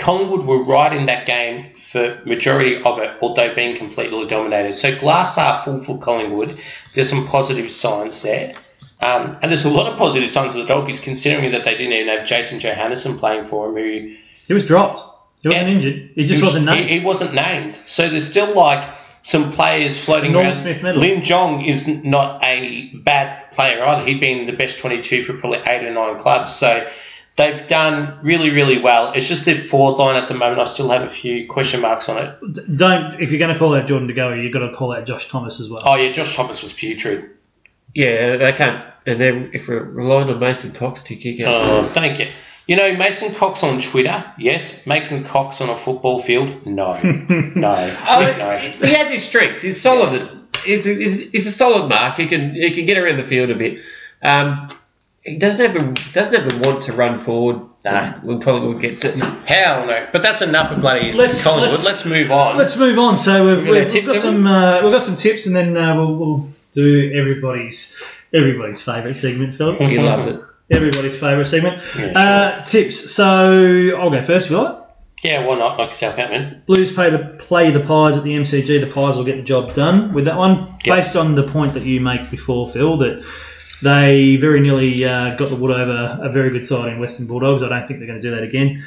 Speaker 2: Collingwood were right in that game for majority of it, although being completely dominated. So glass are full for Collingwood. There's some positive signs there. Um, and there's a lot of positive signs of the Doggies, considering that they didn't even have Jason Johannisen playing for them, who
Speaker 1: He was dropped. He wasn't
Speaker 2: Yeah.
Speaker 1: injured. He just
Speaker 2: he was-
Speaker 1: wasn't named.
Speaker 2: He, he wasn't named. So there's still like some players floating
Speaker 1: Norman
Speaker 2: around.
Speaker 1: Smith medals.
Speaker 2: Lin Jong is not a bad player either. He'd been the best 22 for probably eight or nine clubs. So they've done really, really well. It's just their forward line at the moment. I still have a few question marks on it.
Speaker 1: Don't if you're going to call out Jordan De Goey, you've got to call out Josh Thomas as well.
Speaker 2: Oh yeah, Josh Thomas was putrid.
Speaker 3: Yeah, they can't. And then if we're relying on Mason Cox to kick out,
Speaker 2: Oh, thank you. You know, Mason Cox on Twitter, yes. Mason Cox on a football field, no. no.
Speaker 3: Oh,
Speaker 2: no.
Speaker 3: he has his strengths. He's solid. He's a, he's, he's a solid mark. He can he can get around the field a bit. Um, he doesn't have the doesn't have the want to run forward
Speaker 2: No.
Speaker 3: when Collingwood gets it.
Speaker 2: Hell no. But that's enough of bloody
Speaker 1: Let's-
Speaker 2: Collingwood.
Speaker 1: let's-
Speaker 2: Let's, move on.
Speaker 1: Let's move on. So we've,
Speaker 3: We got
Speaker 1: we've, we've got some uh, we've got some tips, and then uh, we'll, we'll do everybody's everybody's favourite segment, Philip.
Speaker 3: He loves it.
Speaker 1: everybody's favourite segment.
Speaker 2: Yeah,
Speaker 1: uh, tips. So I'll go first if you like.
Speaker 2: yeah, why not? Like Southampton.
Speaker 1: Blues play the play the Pies at the MCG. The Pies will get the job done with that one.
Speaker 2: Yep.
Speaker 1: Based on the point that you make before, Phil, that they very nearly uh, got the wood over a very good side in Western Bulldogs. I don't think they're going to do that again.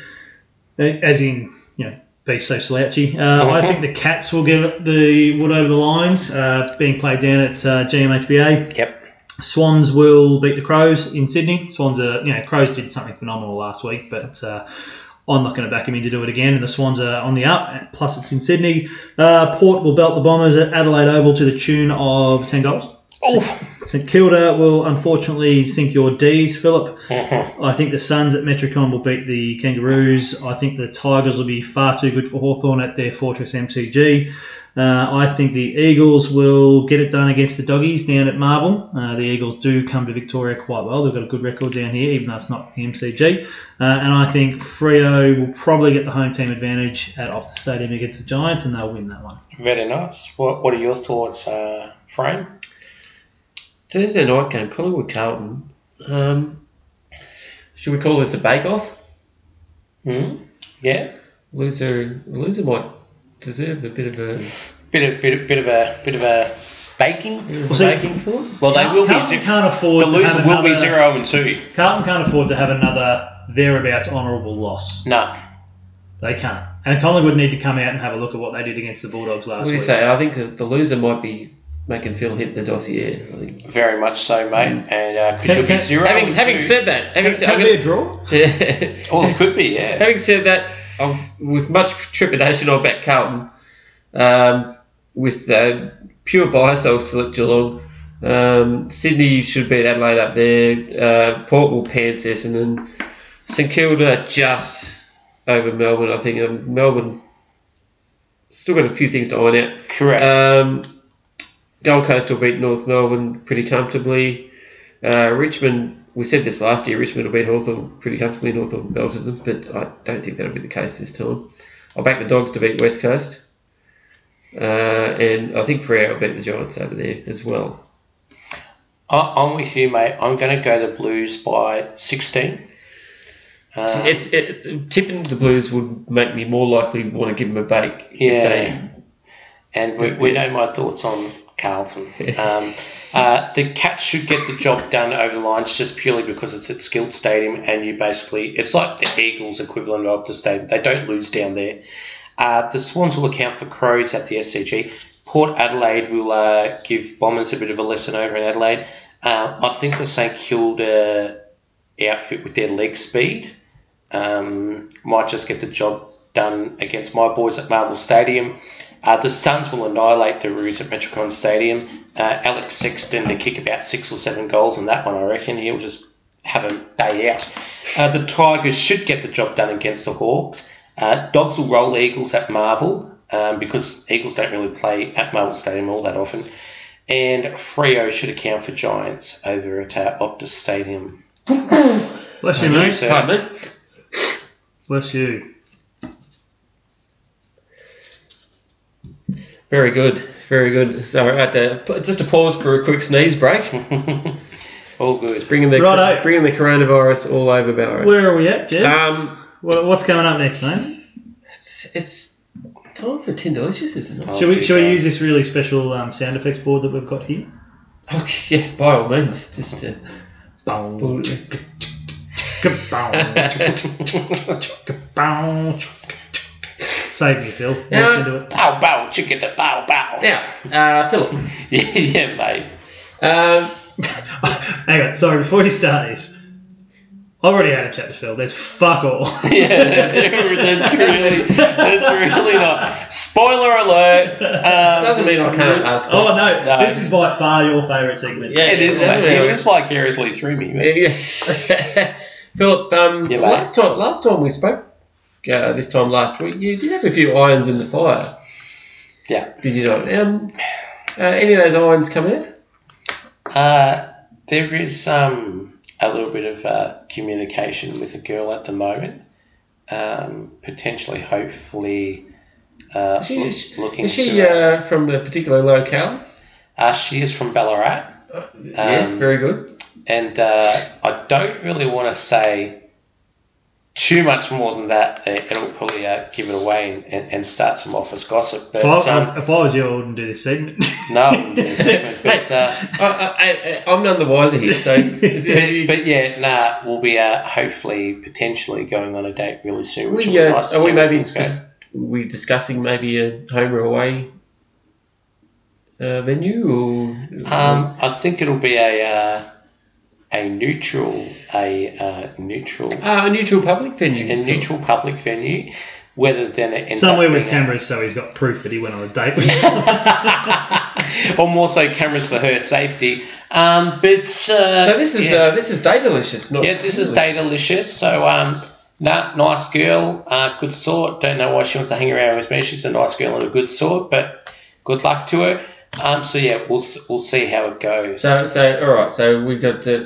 Speaker 1: As in, you know, be so slouchy. Uh, I think the Cats will get the wood over the lines, uh, being played down at uh, GMHBA.
Speaker 2: Yep.
Speaker 1: Swans will beat the Crows in Sydney. Swans are, you know, Crows did something phenomenal last week, but uh, I'm not going to back him in to do it again. And the Swans are on the up. Plus, it's in Sydney. Uh, Port will belt the Bombers at Adelaide Oval to the tune of 10 goals.
Speaker 2: Oh.
Speaker 1: St Kilda will unfortunately sink your D's, Philip.
Speaker 2: Uh-huh.
Speaker 1: I think the Suns at Metricon will beat the Kangaroos. I think the Tigers will be far too good for Hawthorn at their Fortress MCG. Uh, I think the Eagles will get it done against the Doggies down at Marvel. Uh, the Eagles do come to Victoria quite well. They've got a good record down here, even though it's not the MCG. Uh, and I think Freo will probably get the home team advantage at Optus Stadium against the Giants, and they'll win that one.
Speaker 2: Very nice. What, what are your thoughts, uh, Frame?
Speaker 3: Thursday night game, Collingwood Carlton. Um, should we call this a bake off?
Speaker 2: Hmm? Yeah.
Speaker 3: Loser, loser might deserve a bit of a
Speaker 2: Bit of, bit of, bit of a bit of a baking.
Speaker 1: Well, see-
Speaker 3: baking for them.
Speaker 2: Well, they will be.
Speaker 1: Carlton can't afford
Speaker 2: the
Speaker 1: to
Speaker 2: loser
Speaker 1: have
Speaker 2: will be zero and two.
Speaker 1: Carlton can't afford to have another thereabouts honourable loss.
Speaker 2: No.
Speaker 1: They can't. And Collingwood need to come out and have a look at what they did against the Bulldogs
Speaker 3: What
Speaker 1: last
Speaker 3: do you
Speaker 1: week.
Speaker 3: say? I think the loser might be making Phil hit the dossier. I think.
Speaker 2: Very much so, mate. And uh, 'cause
Speaker 1: Can-
Speaker 2: you'll be zero
Speaker 3: having having said that, having
Speaker 1: Can,
Speaker 3: said,
Speaker 1: can
Speaker 3: I'm
Speaker 1: it be a
Speaker 3: gonna-
Speaker 1: draw?
Speaker 2: Oh, it could be, yeah.
Speaker 3: Having said that, i with much trepidation, I'll back Carlton. Um, with uh, pure bias, I'll select Geelong. Um, Sydney should beat Adelaide up there. Uh, Port will pants Essendon. St Kilda just over Melbourne, I think. Um, Melbourne still got a few things to iron out.
Speaker 2: Correct.
Speaker 3: Um, Gold Coast will beat North Melbourne pretty comfortably. Uh, Richmond, we said this last year, Richmond will beat Hawthorn pretty comfortably. Hawthorn belted them, but I don't think that'll be the case this time. I'll back the Dogs to beat West Coast. Uh, and I think Freo will beat the Giants over there as well.
Speaker 2: I'm with you, mate. I'm going to go the Blues by 16. Uh,
Speaker 3: It's it, Tipping the Blues would make me more likely want to give them a bake. if
Speaker 2: Yeah.
Speaker 3: they-
Speaker 2: and we, we know my thoughts on Carlton. Um, uh, the Cats should get the job done over the lines just purely because it's at Skilled Stadium and you basically, it's like the Eagles equivalent of the stadium. They don't lose down there. Uh, the Swans will account for Crows at the SCG. Port Adelaide will uh, give Bombers a bit of a lesson over in Adelaide. Uh, I think the St Kilda outfit with their leg speed um, might just get the job done against my boys at Marvel Stadium. Uh, the Suns will annihilate the Roos at Metricon Stadium. Uh, Alex Sexton to kick about six or seven goals in that one, I reckon. He'll just have a day out. Uh, the Tigers should get the job done against the Hawks. Uh, Dogs will roll Eagles at Marvel um, because Eagles don't really play at Marvel Stadium all that often. And Freo should account for Giants over at uh, Optus Stadium.
Speaker 1: Bless you, mate.
Speaker 3: Pardon me?
Speaker 1: Bless you.
Speaker 3: Very good, very good. So I had to just to pause for a quick sneeze break.
Speaker 2: All good.
Speaker 3: Bringing the
Speaker 1: Righto.
Speaker 3: bringing the coronavirus all over Ballarat.
Speaker 1: Where are we at, Jez?
Speaker 3: Um,
Speaker 1: Wha- What's coming up next, mate?
Speaker 3: it's, it's time for Tin Delicious, isn't it?
Speaker 2: Oh,
Speaker 1: Should we, should we use this really special um, sound effects board that we've got here?
Speaker 3: Okay, yeah, by all means, just to.
Speaker 1: Boom, Kaboom. Kaboom. Save me, Phil. Walk
Speaker 3: Yeah.
Speaker 1: into it.
Speaker 2: Bow bow, chicken to bow bow.
Speaker 3: Now, uh, Philip.
Speaker 2: Yeah, yeah, mate.
Speaker 3: Um,
Speaker 1: Hang on, sorry, before you start this, I've already had a chat to Phil. There's fuck all.
Speaker 2: Yeah, that's, that's really, that's really not. Spoiler alert. Um,
Speaker 3: doesn't mean I can't
Speaker 2: really-
Speaker 3: ask
Speaker 1: oh no,
Speaker 2: No.
Speaker 1: this is by far your favourite segment.
Speaker 3: Yeah,
Speaker 2: It is,
Speaker 3: doesn't
Speaker 2: mate.
Speaker 3: mean
Speaker 2: He
Speaker 3: I-
Speaker 2: lives vicariously through me, mate.
Speaker 3: Yeah. Philip, um,
Speaker 2: Yeah, mate.
Speaker 3: last time last time we spoke, uh, this time last week, you did have a few irons in the fire,
Speaker 2: Yeah.
Speaker 3: did you not? Um, uh, any of those irons coming out?
Speaker 2: Uh, there is um, a little bit of uh, communication with a girl at the moment. Um, potentially, hopefully, uh,
Speaker 3: Is she, is,
Speaker 2: looking
Speaker 3: is she.
Speaker 2: Uh,
Speaker 3: uh, from the particular locale?
Speaker 2: uh, she is from Ballarat,
Speaker 3: Uh, yes,
Speaker 2: Um,
Speaker 3: very good.
Speaker 2: and uh, I don't really want to say too much more than that. Uh, It'll probably uh, give it away and, and, and start some office gossip. But
Speaker 1: If I,
Speaker 2: um,
Speaker 1: if I was you, I wouldn't do this segment.
Speaker 2: no, I wouldn't do this segment, but. Uh,
Speaker 3: I, I, I, I'm none the wiser here, so.
Speaker 2: But, but yeah, nah, we'll be uh, hopefully potentially going on a date really soon. Which
Speaker 3: we,
Speaker 2: will be
Speaker 3: uh,
Speaker 2: nice
Speaker 3: are we maybe
Speaker 2: things go.
Speaker 3: just, we discussing maybe a home or away uh, venue or
Speaker 2: Um, I think it'll be a uh, a neutral a uh, neutral
Speaker 3: Ah, a neutral public venue?
Speaker 2: a neutral public venue. Whether then it ends
Speaker 1: Somewhere
Speaker 2: up
Speaker 1: with
Speaker 2: being
Speaker 1: cameras, so he's got proof that he went on a date with someone.
Speaker 2: a, or more so cameras for her safety. Um, but uh,
Speaker 3: So this is
Speaker 2: yeah.
Speaker 3: uh, this is Datalicious, not
Speaker 2: Yeah, this is Datalicious. So, um, nah, nice girl, uh, good sort. Don't know why she wants to hang around with me. She's a nice girl and a good sort, but good luck to her. Um, so yeah, we'll we'll see how it goes.
Speaker 3: So, so all right. So we've got uh,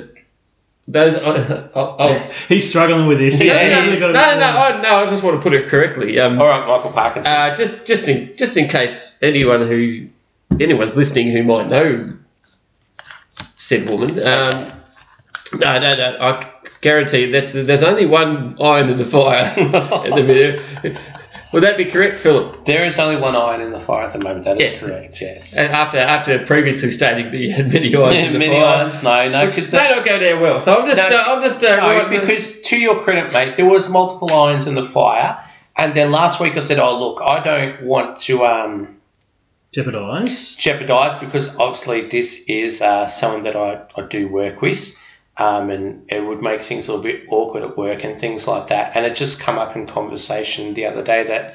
Speaker 3: those. Uh, oh, oh.
Speaker 1: he's struggling with this.
Speaker 2: Yeah,
Speaker 1: He's
Speaker 2: yeah,
Speaker 1: really
Speaker 3: no, no, no, I, no. I just want to put it correctly. Um,
Speaker 2: All right, Michael Parkinson.
Speaker 3: uh, just just in just in case anyone who anyone's listening who might know said woman. Um, no, no, no. I guarantee you that's there's only one iron in the fire at the minute. Would that be correct, Philip?
Speaker 2: there is only one iron in the fire at the moment. That is
Speaker 3: Yes.
Speaker 2: correct. Yes.
Speaker 3: And after after previously stating that you had many irons in the
Speaker 2: Many
Speaker 3: fire,
Speaker 2: irons, no, no,
Speaker 3: which
Speaker 2: because
Speaker 3: may not go down well. So I'm just
Speaker 2: No,
Speaker 3: uh, I'm just uh,
Speaker 2: No,
Speaker 3: writing-
Speaker 2: because to your credit, mate, there was multiple irons in the fire, and then last week I said, "Oh, look, I don't want to um,
Speaker 1: Jeopardise.
Speaker 2: jeopardise because obviously this is uh, someone that I, I do work with, um, and it would make things a little bit awkward at work and things like that." And it just come up in conversation the other day that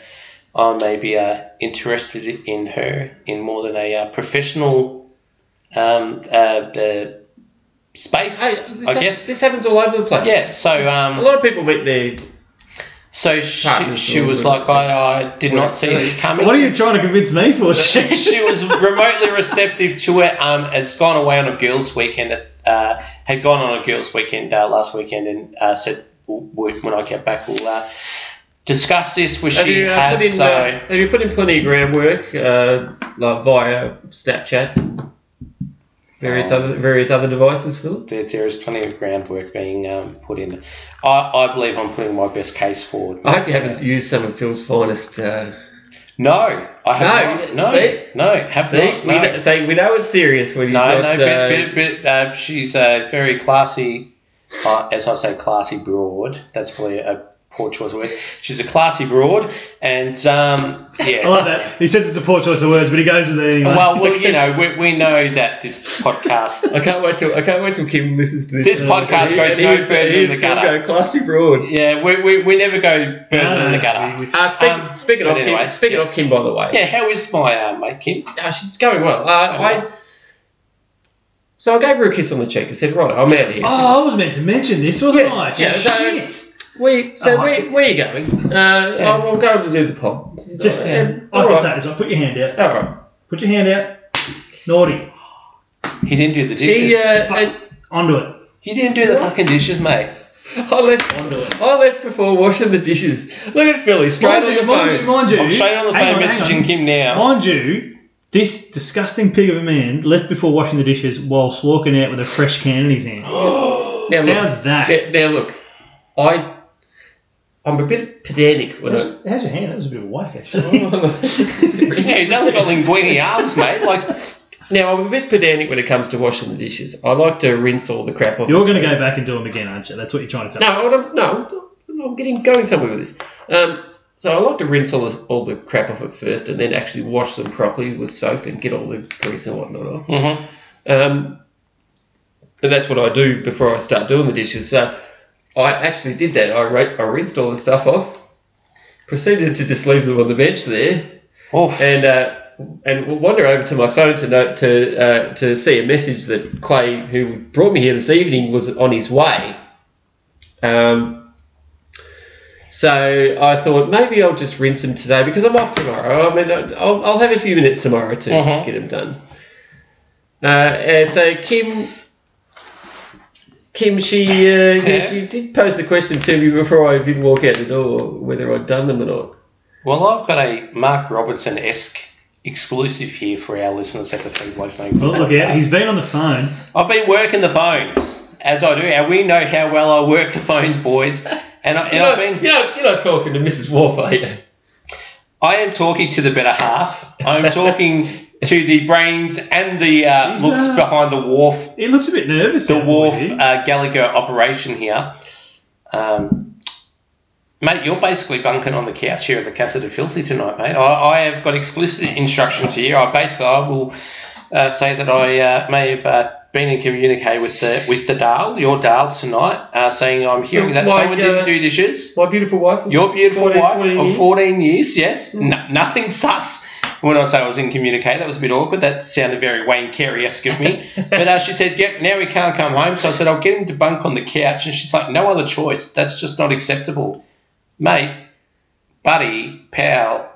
Speaker 2: I may be uh, interested in her in more than a uh, professional um, uh, the space,
Speaker 3: Hey, this,
Speaker 2: I
Speaker 3: hap-
Speaker 2: guess.
Speaker 3: this happens all over the place.
Speaker 2: Yes, so
Speaker 3: A
Speaker 2: um,
Speaker 3: lot of people meet their
Speaker 2: so she, she was like, I, I did not see this coming.
Speaker 1: What are you trying to convince me for?
Speaker 2: she, she was remotely receptive to it. Um, it's gone away on a girls' weekend. Uh, had gone on a girls' weekend uh, last weekend and uh, said "W- w- when I get back we'll uh, discuss this. Which
Speaker 3: have
Speaker 2: she
Speaker 3: you, uh,
Speaker 2: has.
Speaker 3: put in,
Speaker 2: so
Speaker 3: have you put in plenty of groundwork, uh, like via Snapchat, various
Speaker 2: Oh.
Speaker 3: other various other devices, Philip?
Speaker 2: there, there is plenty of groundwork being um, put in. I, I believe I'm putting my best case forward.
Speaker 3: I hope you haven't used some of Phil's finest. Uh,
Speaker 2: No, I have
Speaker 3: No,
Speaker 2: not. No,
Speaker 3: see?
Speaker 2: no, have
Speaker 3: see,
Speaker 2: not.
Speaker 3: we
Speaker 2: No.
Speaker 3: know, see, we know it's serious when he's
Speaker 2: No, no,
Speaker 3: uh,
Speaker 2: but, but, but uh, she's a very classy, uh, as I say, classy broad. That's probably a poor choice of words. She's a classy broad, and um,
Speaker 1: I
Speaker 2: yeah.
Speaker 1: like that. He says it's a poor choice of words, but he goes with it anyway.
Speaker 2: Well, well, you know, we, we know that this podcast.
Speaker 3: I can't wait till I can't wait till Kim listens to this.
Speaker 2: This podcast
Speaker 3: And
Speaker 2: goes
Speaker 3: and
Speaker 2: no
Speaker 3: he's-
Speaker 2: further than the gutter.
Speaker 3: Go classy broad.
Speaker 2: Yeah, we, we, we never go further
Speaker 1: No,
Speaker 2: than the gutter.
Speaker 1: we- we-
Speaker 3: Uh, speak,
Speaker 2: Um,
Speaker 3: speaking of
Speaker 2: anyway,
Speaker 3: Kim, speaking
Speaker 2: yes.
Speaker 3: of Kim, by the way,
Speaker 2: Yeah, how is my uh, mate Kim?
Speaker 3: Uh, she's going well. Uh, I, so I gave her a kiss on the cheek. I said, "Right, I'm out of here."
Speaker 1: oh, I was meant to mention this, wasn't
Speaker 3: Yeah,
Speaker 1: I?
Speaker 3: yeah, so-
Speaker 1: Shit.
Speaker 3: We, so
Speaker 1: Oh, I
Speaker 3: where, are you going? Uh,
Speaker 1: Yeah.
Speaker 3: I'm, I'm going to do the pod.
Speaker 1: Just
Speaker 3: yeah,
Speaker 1: um, I
Speaker 3: all
Speaker 1: can
Speaker 3: right.
Speaker 1: take this one. Put your hand out.
Speaker 3: All right.
Speaker 1: Put your hand out. Naughty.
Speaker 2: He didn't do the dishes.
Speaker 3: She, uh, and
Speaker 1: Onto it.
Speaker 2: he didn't do the fucking dishes, mate.
Speaker 3: I left.
Speaker 1: Onto it.
Speaker 3: I left before washing the dishes. Look at Philly straight
Speaker 1: Mind
Speaker 3: on
Speaker 1: you,
Speaker 3: the
Speaker 1: mind
Speaker 3: phone.
Speaker 1: you, mind you.
Speaker 2: I'm straight on the
Speaker 1: hang
Speaker 2: phone
Speaker 1: hang
Speaker 2: messaging Kim now.
Speaker 1: Mind you, This disgusting pig of a man left before washing the dishes whilst walking out with a fresh can in his hand.
Speaker 3: Now look,
Speaker 1: How's that?
Speaker 3: Now, now look, I I'm a bit pedantic when I.
Speaker 1: How's, how's your hand? That was a bit of a whack, actually.
Speaker 2: Yeah, he's only got linguini arms, mate. Like,
Speaker 3: Now I'm a bit pedantic when it comes to washing the dishes. I like to rinse all the crap off.
Speaker 1: You're
Speaker 3: the
Speaker 1: going to go back and do them again, aren't you? That's what you're trying to tell us.
Speaker 3: No, what I'm, no, I'm getting going somewhere with this. Um, so I like to rinse all, this, all the crap off it first, and then actually wash them properly with soap and get all the grease and whatnot off.
Speaker 2: mhm.
Speaker 3: Um, and that's what I do before I start doing the dishes. So I actually did that. I, ra- I rinsed all the stuff off, proceeded to just leave them on the bench there,
Speaker 2: Oof.
Speaker 3: and uh, and wander over to my phone to note to uh, to see a message that Clay, who brought me here this evening, was on his way. Um, so I thought maybe I'll just rinse them today because I'm off tomorrow. I mean, I'll, I'll have a few minutes tomorrow to
Speaker 2: Mhm.
Speaker 3: get them done. Uh, and so Kim, Kim, she uh,
Speaker 2: Yeah.
Speaker 3: she did pose the question to me before I did walk out the door whether I'd done them or not.
Speaker 2: Well, I've got a Mark Robinson esque exclusive here for our listeners at the Three Blokes No
Speaker 1: Well, look out. He's been on the phone.
Speaker 2: I've been working the phones, as I do, and we know how well I work the phones, boys. And, I, and
Speaker 3: You're
Speaker 2: I've been,
Speaker 3: you're, not, you're not talking to Mrs. Wolf, are you?
Speaker 2: I am talking to the better half. I'm talking to the brains and the uh,
Speaker 1: He's,
Speaker 2: looks
Speaker 1: uh,
Speaker 2: behind the wharf,
Speaker 1: He looks a bit nervous.
Speaker 2: the wharf uh, Gallagher operation here. Um, mate, you're basically bunking on the couch here at the Casa de Filthy tonight, mate. I, I have got explicit instructions here. I basically I will uh, say that I uh, may have uh, been in communique with the with the Dale, your Dale tonight, uh, saying I'm hearing that someone
Speaker 3: uh,
Speaker 2: didn't do dishes.
Speaker 3: My beautiful wife.
Speaker 2: Your beautiful
Speaker 3: 14,
Speaker 2: wife
Speaker 3: 14
Speaker 2: of 14 years, yes. No, nothing sus. When I say I was in communicate, that was a bit awkward. That sounded very Wayne Carey esque of me. but uh, she said, yep, now he can't come home. So I said, I'll get him to bunk on the couch. And she's like, no other choice. That's just not acceptable. Mate, buddy, pal,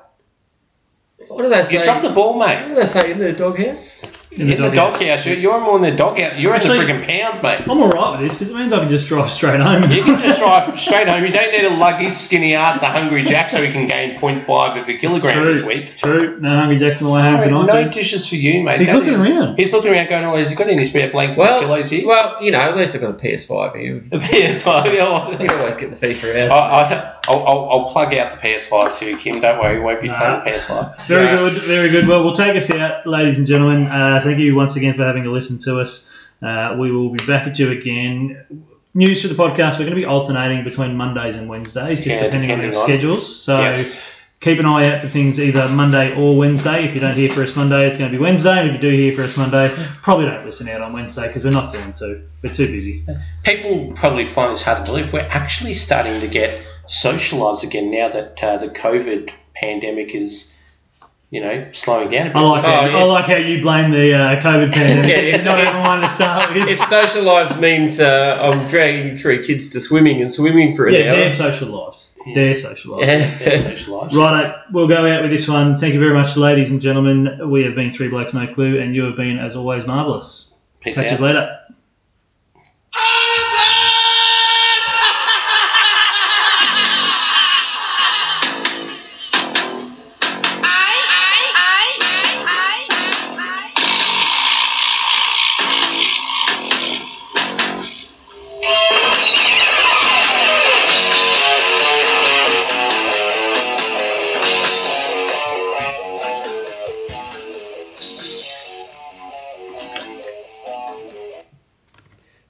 Speaker 3: What do they say?
Speaker 2: you dropped the ball, mate.
Speaker 3: What do they say in the doghouse?
Speaker 1: In
Speaker 2: In the doghouse. You're, you're more in the doghouse. You're
Speaker 1: Actually-
Speaker 2: in the frigging pound, mate.
Speaker 1: I'm all right with this because it means I can just drive straight home.
Speaker 2: You can just drive straight home. You don't need to lug his skinny ass to Hungry Jack so he can gain 0.5 of a kilogram this week.
Speaker 1: It's true. No Hungry Jackson away home
Speaker 2: No,
Speaker 1: tonight.
Speaker 2: no
Speaker 1: too.
Speaker 2: dishes for you, mate.
Speaker 1: He's
Speaker 2: That
Speaker 1: looking
Speaker 2: is-
Speaker 1: around.
Speaker 2: He's looking around going, oh, has he got any spare blankets
Speaker 3: Well,
Speaker 2: and pillows here?
Speaker 3: well, you know, at least I've got a PS5 here. You
Speaker 2: PS5. yeah,
Speaker 3: can always get the FIFA
Speaker 2: I,
Speaker 3: out.
Speaker 2: I, I'll, I'll, I'll plug out the PS5 too, Kim. Don't worry, we won't be
Speaker 1: Nah.
Speaker 2: playing PS5.
Speaker 1: Very
Speaker 2: Yeah.
Speaker 1: good, very good. Well, we'll take us out, ladies and gentlemen. Uh, thank you once again for having a listen to us. Uh, we will be back at you again. News for the podcast. We're going to be alternating between Mondays and Wednesdays, just
Speaker 2: Yeah,
Speaker 1: depending, on
Speaker 2: depending on-
Speaker 1: schedules. So
Speaker 2: Yes.
Speaker 1: keep an eye out for things either Monday or Wednesday. If you don't hear for us Monday, it's going to be Wednesday. And if you do hear for us Monday, probably don't listen out on Wednesday because we're not doing two. We're too busy.
Speaker 2: People probably find this hard to believe. We're actually starting to get socialised again now that uh, the COVID pandemic is, you know, slowing down a bit.
Speaker 1: I like
Speaker 3: Oh,
Speaker 1: how, I like how you blame the uh, COVID pandemic.
Speaker 3: Yeah,
Speaker 1: it's not even one to start with.
Speaker 3: If social lives means uh, I'm dragging three kids to swimming and swimming for an
Speaker 1: yeah,
Speaker 3: hour.
Speaker 1: their social lives. Their social lives.
Speaker 2: They're
Speaker 3: Yeah.
Speaker 2: socialised.
Speaker 1: Right, we'll go out with this one. Thank you very much, ladies and gentlemen. We have been Three Blokes No Clue, and you have been, as always, marvellous.
Speaker 2: Peace
Speaker 1: Catch
Speaker 2: out.
Speaker 1: you later.